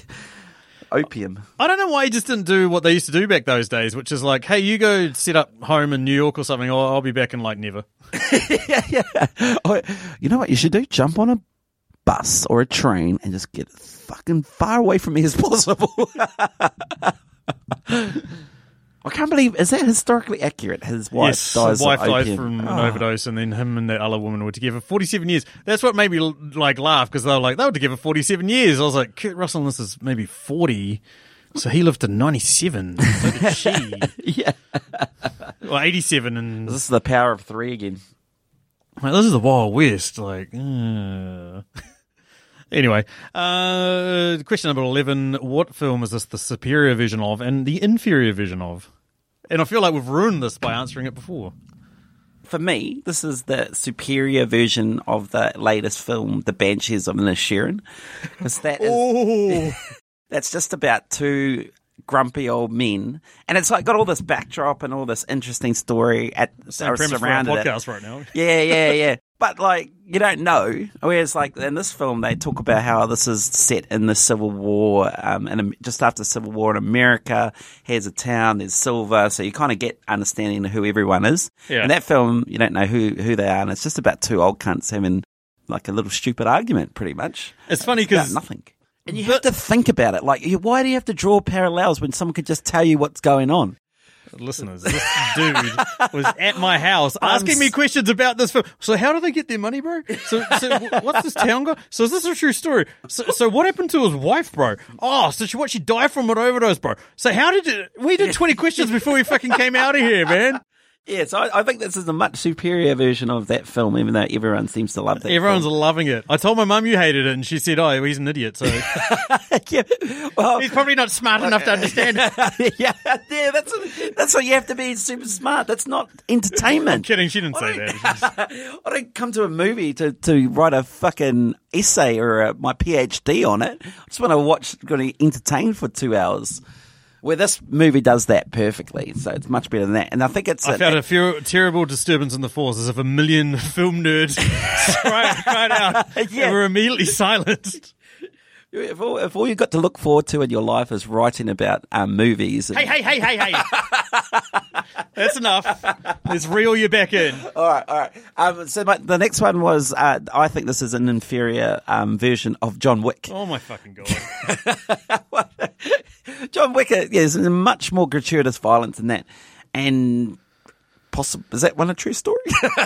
opium. I don't know why he just didn't do what they used to do back those days, which is like, hey, you go set up home in New York or something, or I'll be back in like never. yeah, yeah. Oh, you know what you should do? Jump on a bus or a train and just get as fucking far away from me as possible. I can't believe is that historically accurate? His wife yes, dies. his wife of died opium. from an Oh. overdose, and then him and that other woman were together 47 years. That's what made me like laugh because they were like they were together 47 years. I was like, Kurt Russell, this is maybe 40. So he lived to 97. So did she. Yeah, Well, 87 and this is the power of three again. Like, this is the Wild West. Like, uh. Anyway, uh, question number eleven: What film is this the superior vision of, and the inferior vision of? And I feel like we've ruined this by answering it before. For me, this is the superior version of the latest film, The Banshees of Inisherin, because that is Oh, that's just about two grumpy old men, and it's like got all this backdrop and all this interesting story at Same premise for our surrounded it. podcast right now. Yeah, yeah, yeah. But like you don't know. Whereas like in this film, they talk about how this is set in the Civil War, um, and just after the Civil War in America, here's a town, there's silver, so you kind of get understanding of who everyone is. Yeah. In that film, you don't know who who they are, and it's just about two old cunts having like a little stupid argument, pretty much. It's funny because nothing. And you have to think about it. Like, why do you have to draw parallels when someone could just tell you what's going on? listeners, this dude was at my house asking me questions about this film. So how do they get their money, bro? So, so what's this town got? So is this a true story? So, so what happened to his wife, bro? Oh, so she what? She died from an overdose, bro. So how did you? We did twenty questions before we fucking came out of here, man. Yeah, so I, I think this is a much superior version of that film, even though everyone seems to love that. Everyone's film. loving it. I told my mum you hated it, and she said, "Oh, he's an idiot." So yeah, well, he's probably not smart enough to understand. it. yeah, yeah, that's that's what you have to be super smart. That's not entertainment. I'm kidding. She didn't say that. I don't come to a movie to, to write a fucking essay or a, my PhD on it. I just want to watch, going to entertain for two hours. Where this movie does that perfectly, so it's much better than that. And I think it's I found a few terrible disturbance in the force, as if a million film nerds cried, cried out Yeah. and were immediately silenced. if all, if all you got to look forward to in your life is writing about um, movies. And, Hey, hey, hey, hey, hey! That's enough. Let's reel you back in. All right, all right. Um, so my, the next one was, uh, I think this is an inferior um, version of John Wick. Oh my fucking god! John Wick, yeah, there's much more gratuitous violence than that. And possible, is that one a true story?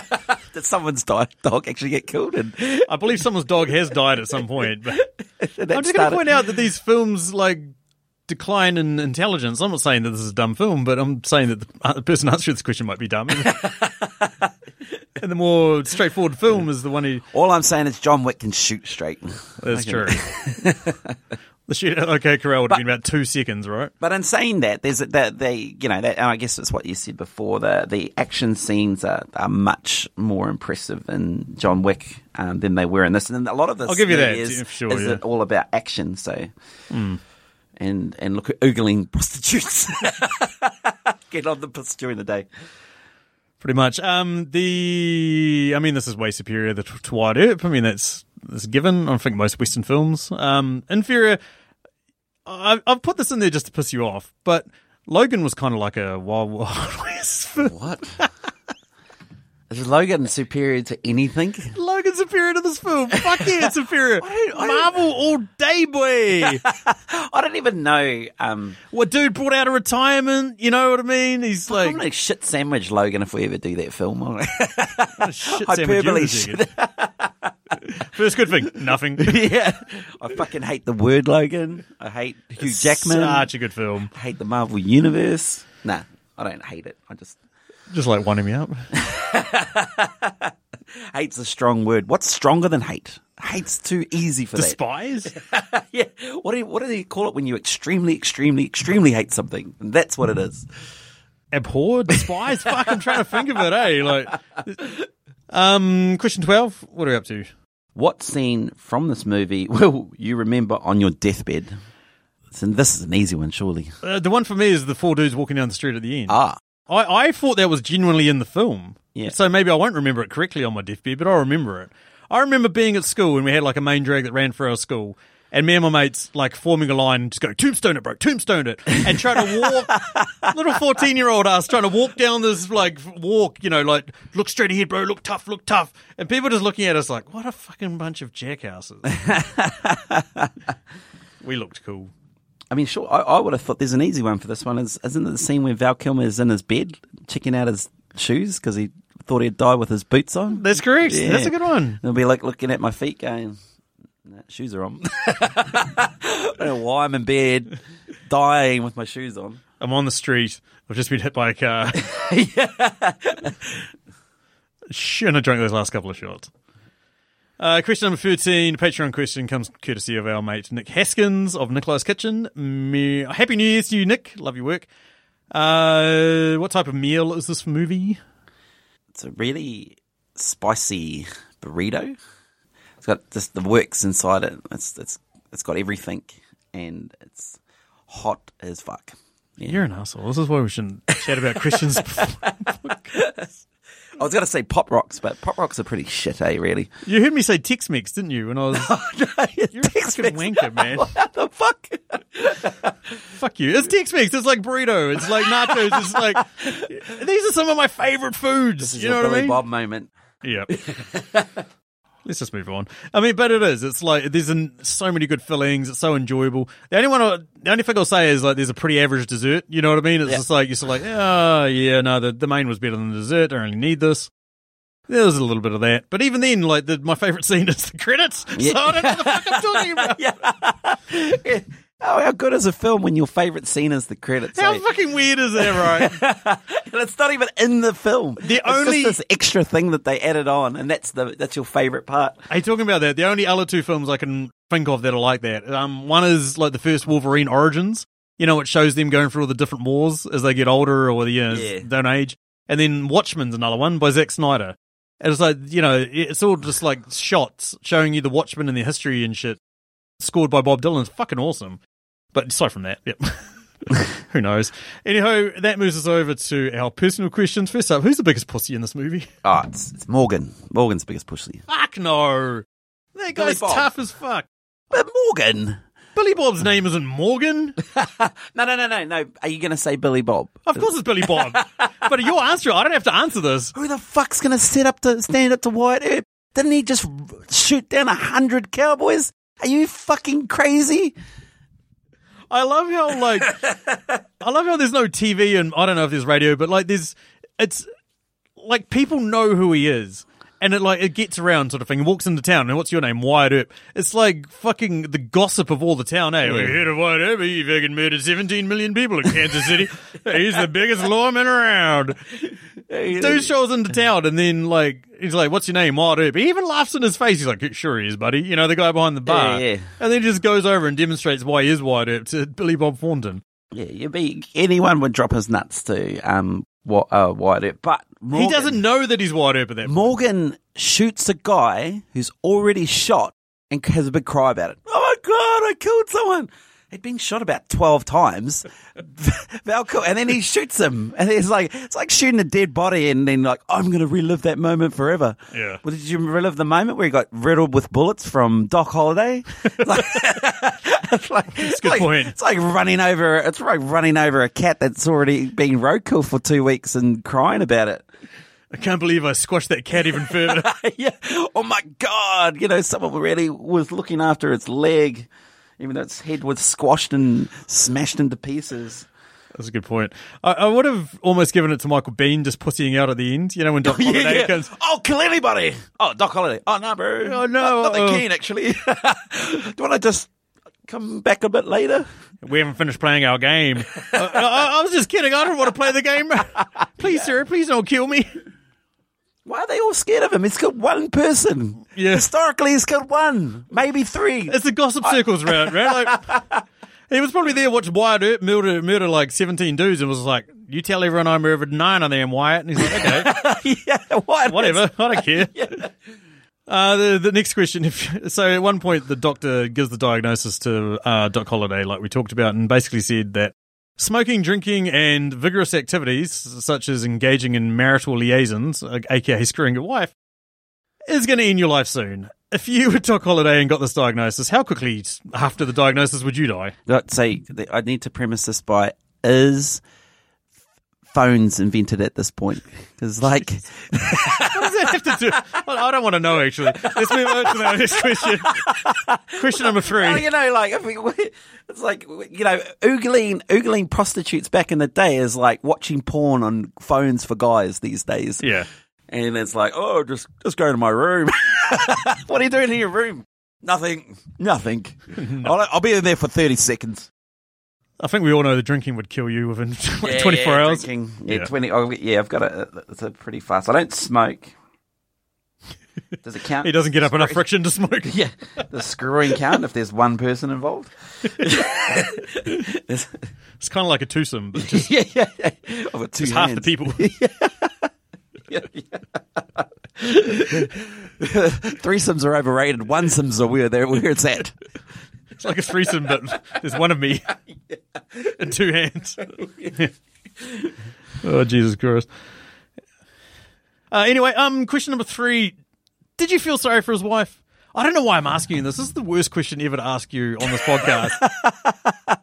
Did someone's dog actually get killed? And, I believe someone's dog has died at some point. But I'm just going to point out that these films like decline in intelligence. I'm not saying that this is a dumb film, but I'm saying that the, uh, person answering this question might be dumb. and the more straightforward film is the one who. All I'm saying is John Wick can shoot straight. That's true. The shoot at OK Corral would have been about two seconds, right? But in saying that, there's that they, you know, that, and I guess it's what you said before. The the action scenes are, are much more impressive in John Wick um, than they were in this. And a lot of this, I'll give you that, is, yeah, sure, is yeah. all about action. So, and and look at oogling prostitutes. Get on the puss during the day. Pretty much. Um, the I mean, this is way superior to, Earp. I mean, that's a given. I think most Western films. Um, inferior. I, I've put this in there just to piss you off, but Logan was kind of like a Wild Wild West film. What? Is Logan superior to anything? Logan's superior to this film. Fuck yeah, it's superior. I don't- I don't- Marvel all day, boy. I don't even know. Um, what dude brought out of retirement? You know what I mean? He's I'm like gonna shit sandwich Logan if we ever do that film. shit Hyperbole sandwich. First good thing, nothing. yeah. I fucking hate the word Logan. I hate Hugh Jackman. Such a good film. I hate the Marvel Universe. Nah, I don't hate it. I just Just like winding me up. hate's a strong word. What's stronger than hate? Hate's too easy for Despise. that. yeah. What do you, what do you call it when you extremely, extremely, extremely hate something? And that's what it is. abhor, despise. Fuck, I'm trying to think of it. Eh, like, um, question twelve. What are we up to? What scene from this movie will you remember on your deathbed? This is an easy one, surely. Uh, the one for me is the four dudes walking down the street at the end. Ah, I, I thought that was genuinely in the film. Yeah. So maybe I won't remember it correctly on my deathbed, but I'll remember it. I remember being at school and we had like a main drag that ran through our school. And me and my mates like forming a line, just go tombstone it, bro, tombstone it, and trying to walk. little fourteen-year-old us trying to walk down this like walk, you know, like look straight ahead, bro, look tough, look tough, and people just looking at us like, what a fucking bunch of jackasses. we looked cool. I mean, sure. I, I would have thought there's an easy one for this one. Is isn't it the scene where Val Kilmer is in his bed checking out his shoes because he thought he'd die with his boots on? That's correct. Yeah. That's a good one. He'll be like looking at my feet, going, nah, "Shoes are on." I don't know why I'm in bed, dying with my shoes on. I'm on the street. I've just been hit by a car. Shouldn't have drank those last couple of shots. Uh, question number 13, Patreon question comes courtesy of our mate Nick Haskins of Nikolis Kitchen. Me- Happy New Year's to you, Nick. Love your work. Uh, what type of meal is this movie? It's a really spicy burrito. It's got just the works inside it. It's it's it's got everything, and it's hot as fuck. Yeah. You're an asshole. This is why we shouldn't chat about Christians. I was going to say pop rocks, but pop rocks are pretty shit, eh? Really. you heard me say Tex-Mex, didn't you? When I was, no, you're a fucking wanker, man. What the fuck? Fuck you. It's Tex-Mex. It's like burrito. It's like nachos. It's like these are some of my favorite foods. You know what I mean? Bob moment. Yeah. Let's just move on. I mean, but it is. It's like there's so many good fillings. It's so enjoyable. The only one, I, the only thing I'll say is like there's a pretty average dessert. You know what I mean? It's Yeah. just like you're sort of like, oh yeah, no, the, the main was better than the dessert. I don't really need this. There's a little bit of that, but even then, like the, my favorite scene is the credits. Yeah. So I don't know what the fuck I'm talking about. yeah. Oh, how good is a film when your favorite scene is the credits? How eh? fucking weird is that, right? and it's not even in the film. The It's only- just this extra thing that they added on, and that's the that's your favorite part. Hey, talking about that, the only other two films I can think of that are like that. Um, one is like the first Wolverine Origins. You know, it shows them going through all the different wars as they get older or you know, Yeah. don't age. And then Watchmen's another one by Zack Snyder. And it's like you know, it's all just like shots showing you the Watchmen and their history and shit. Scored by Bob Dylan. It's fucking awesome. But aside from that, yep. Who knows? Anyhow, that moves us over to our personal questions. First up, who's the biggest pussy in this movie? Oh, it's, it's Morgan. Morgan's biggest pussy. Fuck no. That Billy guy's Bob. tough as fuck. But Morgan. Billy Bob's name isn't Morgan. No, no, no, no, no. Are you going to say Billy Bob? Of course it's Billy Bob. but your answer, I don't have to answer this. Who the fuck's going to set up to stand up to Wyatt Earp? Didn't he just shoot down a hundred cowboys? Are you fucking crazy? I love how like I love how there's no TV and I don't know if there's radio, but like there's it's like people know who he is. And it like it gets around sort of thing. He walks into town and what's your name? Wyatt Earp. It's like fucking the gossip of all the town, eh? We heard of Wyatt Earp. He fucking murdered 17 million people in Kansas City. He's the biggest lawman around. Dude shows into town and then like he's like, "What's your name?" Wyatt Earp. He even laughs in his face. He's like, "Sure he is, buddy." You know, the guy behind the bar. Yeah, yeah. And then he just goes over and demonstrates why he is Wyatt Earp to Billy Bob Thornton. Yeah, you'd be anyone would drop his nuts to um what uh Wyatt Earp, but Morgan, He doesn't know that he's Wyatt Earp. point. Morgan shoots a guy who's already shot and has a big cry about it. Oh my god, I killed someone. He'd been shot about twelve times. Valco, and then he shoots him, and he's like, it's like shooting a dead body, and then like, I'm going to relive that moment forever. Yeah. Well, did you relive the moment where he got riddled with bullets from Doc Holliday? Like- it's like, it's good like, point. It's like running over. It's like running over a cat that's already been roadkill for two weeks and crying about it. I can't believe I squashed that cat even further. yeah. Oh my god! You know, someone really was looking after its leg, even though its head was squashed and smashed into pieces. That's a good point. I, I would have almost given it to Michael Biehn just pussying out at the end. You know, when Doc Holliday comes. Oh, kill anybody! Oh, Doc Holliday. Oh no, bro. Oh, no, not, not uh-oh. keen actually. Do you want to just come back a bit later? We haven't finished playing our game. I, I, I was just kidding. I don't want to play the game. Please, sir, please don't kill me. Why are they all scared of him? He's killed one person. Yeah. Historically, he's killed one, maybe three. It's the gossip circles round, right? Like, he was probably there watching Wyatt Earp murder, murder like 17 dudes and was like, you tell everyone I murdered nine of them, Wyatt. And he's like, okay, yeah, why? whatever. I don't care. Uh, the, the next question. If, so at one point, the doctor gives the diagnosis to uh, Doc Holliday, like we talked about, and basically said that smoking, drinking, and vigorous activities, such as engaging in marital liaisons, aka screwing your wife, is going to end your life soon. If you were Doc Holliday and got this diagnosis, how quickly after the diagnosis would you die? Let's say that I need to premise this by is phones invented at this point? Because like, What does that have to do? Well, I don't want to know, actually. Let's move on to the next question. Question number three. well, you know, like if we, it's like you know, oogling oogling prostitutes back in the day is like watching porn on phones for guys these days. Yeah. And it's like, oh, just just go to my room. what are you doing in your room? Nothing. Nothing. I'll, I'll be in there for thirty seconds. I think we all know the drinking would kill you within Yeah, 24 yeah, hours. drinking. Yeah, Yeah. twenty. Oh, yeah, I've got a. It's a pretty fast. I don't smoke. Does it count? He doesn't get up enough friction to smoke. Yeah, the screwing count if there's one person involved. It's kind of like a twosome, but just yeah, yeah, yeah. I've got two it's half the hands. people. Threesomes are overrated. Onesomes are where they're where it's at. It's like a threesome, but there's one of me. and two hands. oh Jesus Christ! Uh, anyway, um, question number three: Did you feel sorry for his wife? I don't know why I'm asking you this. This is the worst question ever to ask you on this podcast.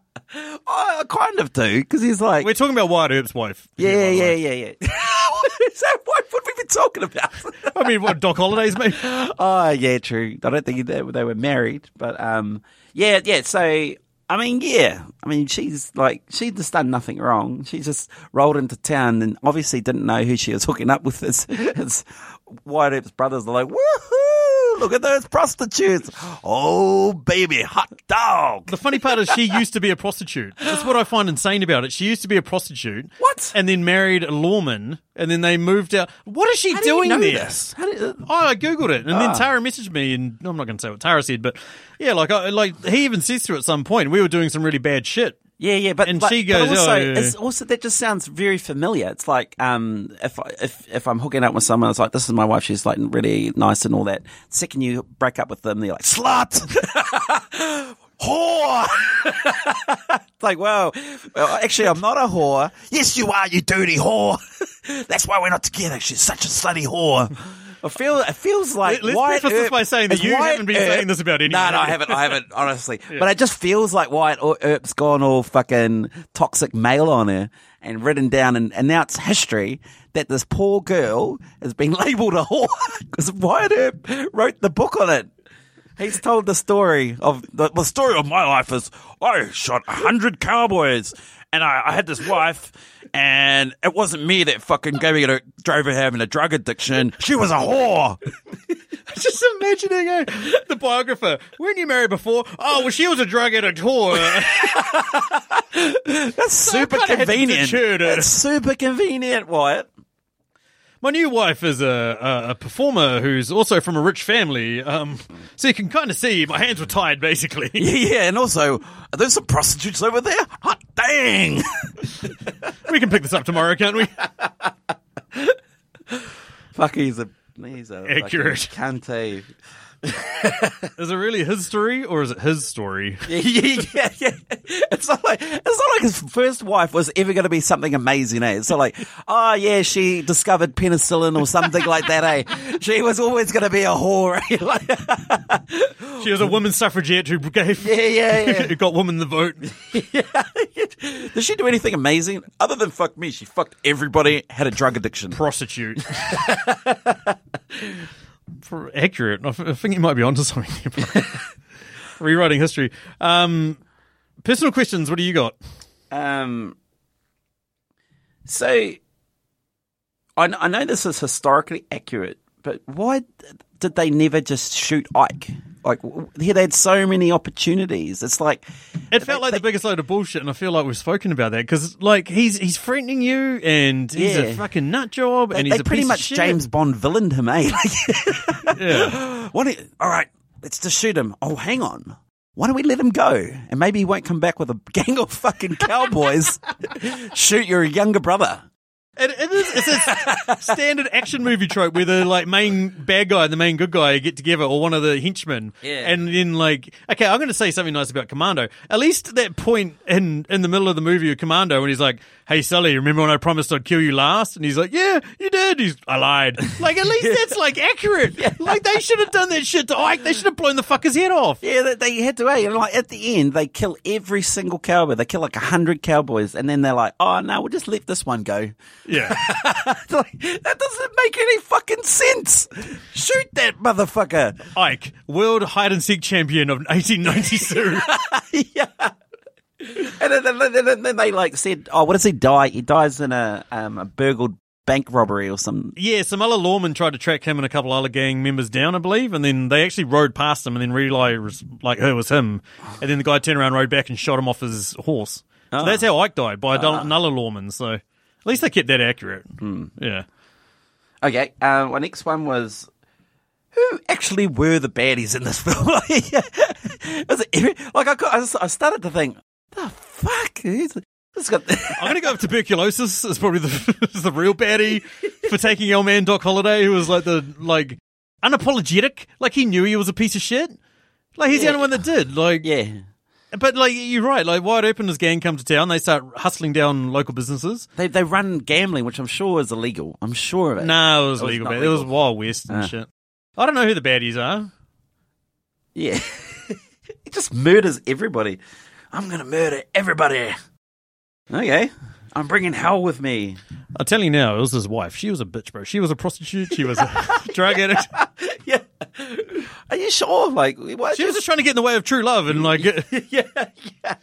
I kind of do because he's like, We're talking about Wyatt Earp's wife. yeah, yeah, yeah, yeah. Is that what, what have we been talking about? I mean, what Doc Hollidays, mate? oh, yeah, true. I don't think they, they were married, but um, yeah, yeah. So I mean, yeah. I mean, she's like, she just done nothing wrong. She just rolled into town and obviously didn't know who she was hooking up with. His, his Wyatt Earp's brothers are like, Look at those prostitutes. Oh, baby, hot dog. The funny part is she used to be a prostitute. That's what I find insane about it. She used to be a prostitute. What? And then married a lawman, and then they moved out. What is she How do you doing know there? this? How do you- Oh, I googled it, and then Ah. Tara messaged me, and I'm not going to say what Tara said, but yeah, like, I, like he even says to her at some point, we were doing some really bad shit. Yeah, yeah, but And but- she but goes, also, "Oh, yeah, it's also that just sounds very familiar. It's like um, if I- if if I'm hooking up with someone, it's like this is my wife. She's like really nice and all that. Second, you break up with them, they're like slut, whore. it's like, well, well, actually, I'm not a whore. Yes, you are, you dirty whore. That's why we're not together. She's such a slutty whore. I feel it feels like Let's Wyatt preface this by saying that you haven't been saying this about anyone. No, no, I haven't. I haven't honestly. But it just feels like Wyatt Earp's gone all fucking toxic male on her and written down, and, and now it's history that this poor girl has been labelled a whore because Wyatt Earp wrote the book on it. He's told the story of the, the story of my life is I shot a hundred cowboys and I, I had this wife and it wasn't me that fucking gave a, drove her having a drug addiction. She was a whore. Just imagining eh, the biographer. Weren't you married before? Oh, well, she was a drug addict whore. That's super to convenient. That's super convenient, Wyatt. My new wife is a, a, performer who's also from a rich family. Um, so you can kind of see my hands were tied, basically. Yeah, yeah, and also, are there some prostitutes over there? Hot dang! we can pick this up tomorrow, can't we? Fuck, he's a he's a Accurate. fucking cunty. Is it really his story or is it his story? Yeah, yeah, yeah. It's not like it's not like his first wife was ever going to be something amazing, eh? It's not like, oh yeah, she discovered penicillin or something like that, eh? She was always going to be a whore, eh? She was a woman suffragette who gave, yeah, yeah, yeah. who got women the vote. yeah. Did she do anything amazing other than fuck me? She fucked everybody, had a drug addiction. Prostitute. Accurate. I think you might be onto something here. Rewriting history. Um, personal questions. What do you got? Um, so, I, I know this is historically accurate, but why did they never just shoot Ike? Like, here they had so many opportunities. It's like, It felt like the biggest load of bullshit, and I feel like we've spoken about that because, like, he's he's threatening you, and he's a fucking nut job, they, and he's they a pretty much. James Bond villained him, eh? Like, Yeah. don't, all right, let's just shoot him. Oh, hang on. Why don't we let him go? And maybe he won't come back with a gang of fucking cowboys. shoot your younger brother. It, it is. It's a standard action movie trope where the like main bad guy and the main good guy get together, or one of the henchmen. Yeah. And then like, okay, I'm going to say something nice about Commando. At least that point in in the middle of the movie of Commando when he's like, "Hey Sully, remember when I promised I'd kill you last?" And he's like, "Yeah, you did." He's, "I lied." Like at least that's like accurate. Like they should have done that shit to Ike. They should have blown the fucker's head off. Yeah, they, they had to. Eh? And like at the end, they kill every single cowboy. They kill like a hundred cowboys, and then they're like, "Oh no, we'll just let this one go." Yeah. Like, that doesn't make any fucking sense. Shoot that motherfucker. Ike, world hide and seek champion of 1892. yeah. And then, then, then, they like said, "Oh, what does he die? He dies in a um, a burgled bank robbery or some." Yeah, some other lawmen tried to track him and a couple other gang members down, I believe, and then they actually rode past him and then realised like it was him, and then the guy turned around, rode back, and shot him off his horse. So Oh. that's how Ike died by a another lawman. So at least they kept that accurate. Hmm. Yeah, Okay, uh, my next one was who actually were the baddies in this film? Was it every- like I, got, I s- I started to think, the fuck? Who's, who's got? I'm gonna go with tuberculosis is probably the the real baddie for taking old man Doc Holliday, who was like the like unapologetic, like he knew he was a piece of shit. Like he's the only one that did. Like yeah, But like you're right, like Wyatt Earp as gang come to town, they start hustling down local businesses. They they run gambling, which I'm sure is illegal. I'm sure of it. No, it was It was legal. but It was. Wild West and Ah. shit. I don't know who the baddies are. Yeah. he just murders everybody. I'm going to murder everybody. Okay. I'm bringing hell with me. I'll tell you now, it was his wife. She was a bitch, bro. She was a prostitute. She was a drug addict. yeah. Are you sure? Like, what? She was just trying to get in the way of true love, and like, yeah, yeah.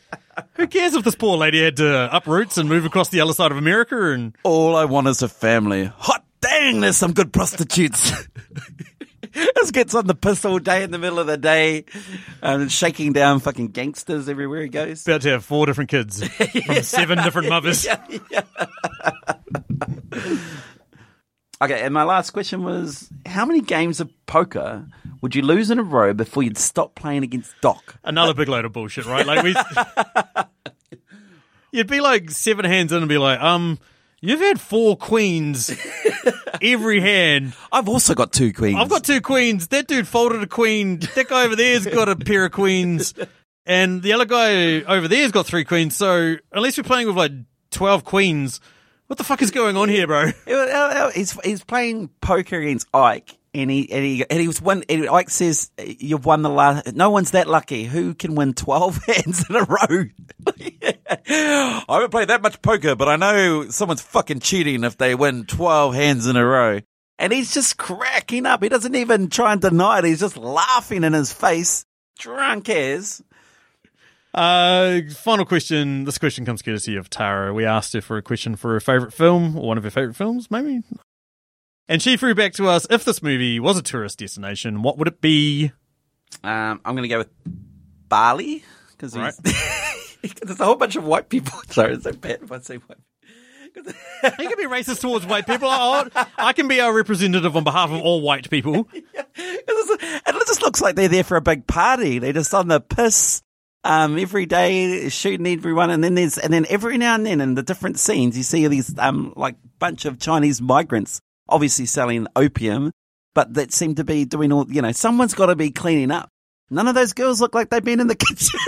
who cares if this poor lady had to uproots and move across the other side of America? And All I want is a family. Hot dang, there's some good prostitutes. This gets on the piss all day in the middle of the day, um, shaking down fucking gangsters everywhere he goes. about to have four different kids from seven different mothers. Okay, and my last question was how many games of poker would you lose in a row before you'd stop playing against Doc? Another big load of bullshit, right? Like we, you'd be like seven hands in and be like, um, you've had four queens every hand. I've also got two queens. I've got two queens. That dude folded a queen. That guy over there's got a pair of queens, and the other guy over there's got three queens. So unless we're playing with like twelve queens, what the fuck is going on here, bro? He's, he's playing poker against Ike. And he and he and he was one. And Ike says, "You've won the last. No one's that lucky. Who can win twelve hands in a row?" I haven't played that much poker, but I know someone's fucking cheating if they win twelve hands in a row. And he's just cracking up. He doesn't even try and deny it. He's just laughing in his face, drunk as. Uh, final question. This question comes courtesy of Tara. We asked her for a question for her favorite film or one of her favorite films, maybe. And she threw back to us: If this movie was a tourist destination, what would it be? Um, I'm going to go with Bali because Right. there's a whole bunch of white people. Sorry, it's so bad if I say white. You can be racist towards white people. I, I can be our representative on behalf of all white people. It just looks like they're there for a big party. They're just on the piss um, every day, shooting everyone, and then there's and then every now and then in the different scenes, you see these um like bunch of Chinese migrants, obviously selling opium, but that seem to be doing all. You know, someone's got to be cleaning up. None of those girls look like they've been in the kitchen.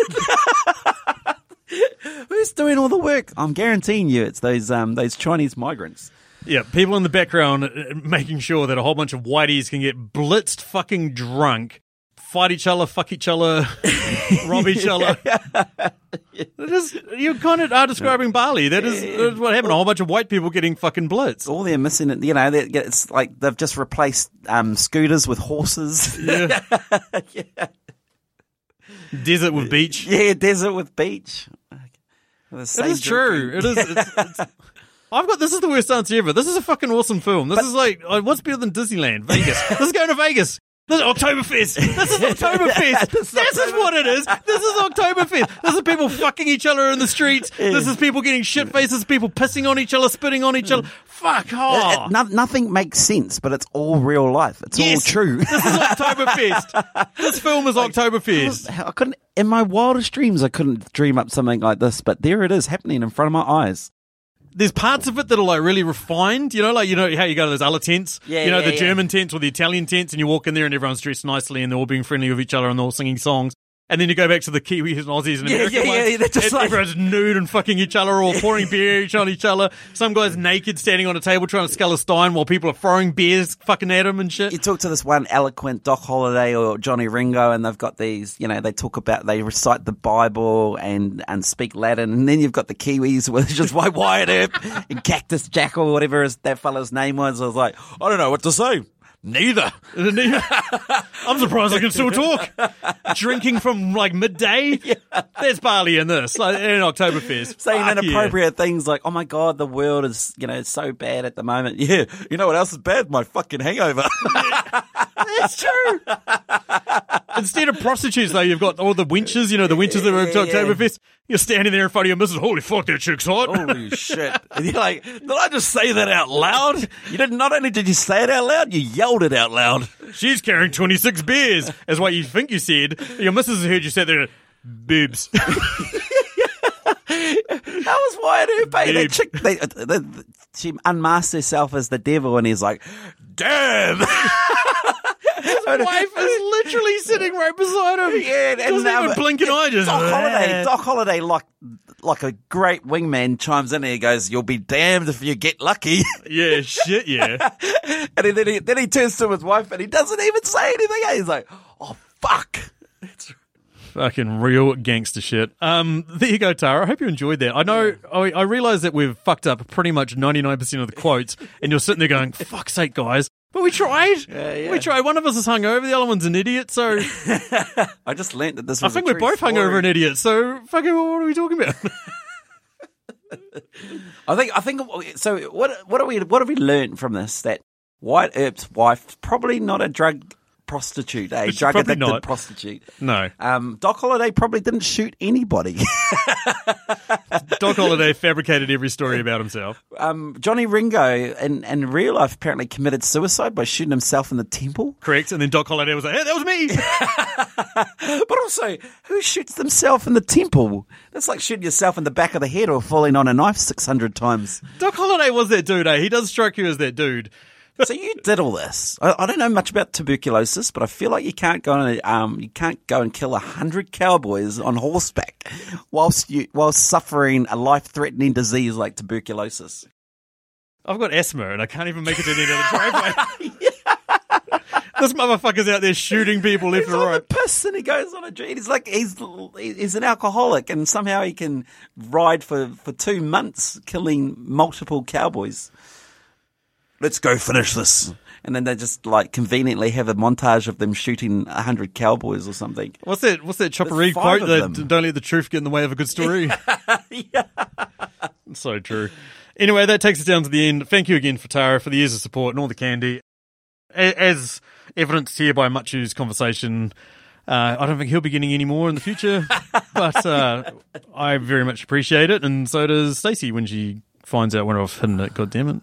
Who's doing all the work? I'm guaranteeing you, it's those um those Chinese migrants. Yeah, people in the background uh, making sure that a whole bunch of whiteys can get blitzed fucking drunk, fight each other, fuck each other, rob each other. Is, you kind of are describing Bali. That is, that is what happened. A whole bunch of white people getting fucking blitzed. all they're missing, it, you know, it's like they've just replaced um, scooters with horses. Yeah. Desert with beach. Yeah, desert with beach. It is true. It is. It's, it's, I've got this is the worst answer ever. This is a fucking awesome film. This is like uh, what's better than Disneyland? Vegas. this is going to Vegas. This is Oktoberfest. This is Oktoberfest. this is what it is. This is Oktoberfest. This is people fucking each other in the streets. This is people getting shit faces. People pissing on each other, spitting on each other. Fuck It- off. it- no- nothing makes sense, but it's all real life. It's all true. This is Oktoberfest. This film is Oktoberfest. I couldn't, in my wildest dreams, I couldn't dream up something like this, but there it is happening in front of my eyes. There's parts of it that are like really refined. You know, like you know how you go to those other tents. Yeah, you know yeah, the yeah. German tents or the Italian tents, and you walk in there and everyone's dressed nicely and they're all being friendly with each other and they're all singing songs. And then you go back to the Kiwis and Aussies and Yeah, American yeah, yeah, ones. they're just and like- everyone's nude and fucking each other or pouring beer each on each other. Some guy's naked standing on a table trying to scull a stein while people are throwing beers fucking at him and shit. You talk to this one eloquent Doc Holliday or Johnny Ringo, and they've got these, you know, they talk about, they recite the Bible and, and speak Latin, and then you've got the Kiwis with just like Wyatt Earp and Cactus Jack or whatever his, that fella's name was. I was like, I don't know what to say. Neither. I'm surprised I can still talk. Drinking from like midday. Yeah. There's barley in this, like in Oktoberfest. saying Fuck yeah. inappropriate things like, "Oh my god, the world is you know so bad at the moment." Yeah, you know what else is bad? My fucking hangover. It's true. Instead of prostitutes, though, you've got all the winches, you know, the wenches that were at Yeah, yeah. Oktoberfest. You're standing there in front of your missus. Holy fuck, that chick's hot. Holy shit! And you're like, did I just say that out loud? You did not only did you say it out loud, you yelled it out loud. She's carrying 26 beers, is what you think you said. Your missus has heard you say there, boobs. That was Wyatt Earp? eh? That Babe. chick, they, uh, the, the, she unmasked herself as the devil, and he's like, "Damn." wife is literally sitting right beside him. Yeah, and, doesn't um, even blink an eye. Just Doc Holliday, Doc Holliday, like like a great wingman, chimes in and he goes, "You'll be damned if you get lucky." Yeah, shit, yeah. and then he then he turns to his wife and he doesn't even say anything. He's like, "Oh fuck." Fucking real gangster shit. Um, there you go, Tara. I hope you enjoyed that. I know, I, I realize that we've fucked up pretty much 99% of the quotes, and you're sitting there going, fuck's sake, guys. But we tried. yeah. We tried. One of us is hungover, the other one's an idiot, so I just learnt that this was I was. think a we're true both story. hungover and idiots, so fucking what are we talking about? I think I think so. What what do we what have we learned from this? That Wyatt Earp's wife probably not a drug prostitute, a She's drug probably addicted not. prostitute. no. Um, Doc Holliday probably didn't shoot anybody. Doc Holliday fabricated every story about himself. um, Johnny Ringo in, in real life apparently committed suicide by shooting himself in the temple. Correct. And then Doc Holliday was like, hey, that was me. But also, who shoots themselves in the temple? That's like shooting yourself in the back of the head or falling on a knife 600 times. Doc Holliday was that dude, eh? He does strike you as that dude. So you did all this. I, I don't know much about tuberculosis, but I feel like you can't go and um, you can't go and kill a hundred cowboys on horseback whilst you whilst suffering a life threatening disease like tuberculosis. I've got asthma and I can't even make it to the end of the driveway. this motherfucker's out there shooting people left He's and right. piss and he goes on a drink. He's like he's he's an alcoholic and somehow he can ride for, for two months killing multiple cowboys. Let's go finish this. And then they just like conveniently have a montage of them shooting a hundred cowboys or something. What's that? What's that Chopper There's Read quote? That don't let the truth get in the way of a good story. yeah. So true. Anyway, that takes us down to the end. Thank you again for Tara for the years of support and all the candy. As evidenced here by Machu's conversation, uh, I don't think he'll be getting any more in the future, but uh, I very much appreciate it, and so does Stacey when she finds out when I've hidden it. God damn it.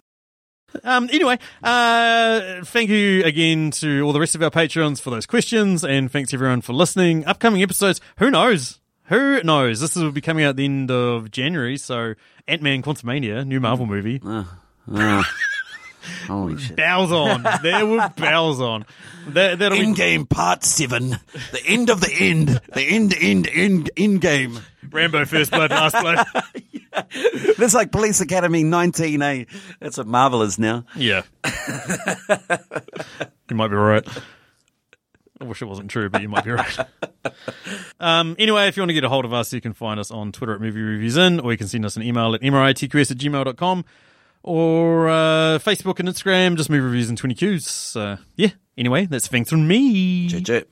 Um, anyway, uh, thank you again to all the rest of our patrons for those questions, and thanks everyone for listening. Upcoming episodes, who knows? Who knows? This will be coming out at the end of January, so Ant Man Quantumania, new Marvel movie. Holy shit. Bows on. there were bows on. That, that'll be game part seven. The end of the end. The end, end, end, end game. Rambo First Blood, Last Blood. That's like Police Academy 19A. That's what Marvel is now. Yeah. you might be right. I wish it wasn't true, but you might be right. Um, anyway, if you want to get a hold of us, you can find us on Twitter at Movie Reviews In, or you can send us an email at mritqs at gmail.com, or uh, Facebook and Instagram, just Movie Reviews in 20 Qs. Uh, yeah, anyway, that's things from me. Chirp.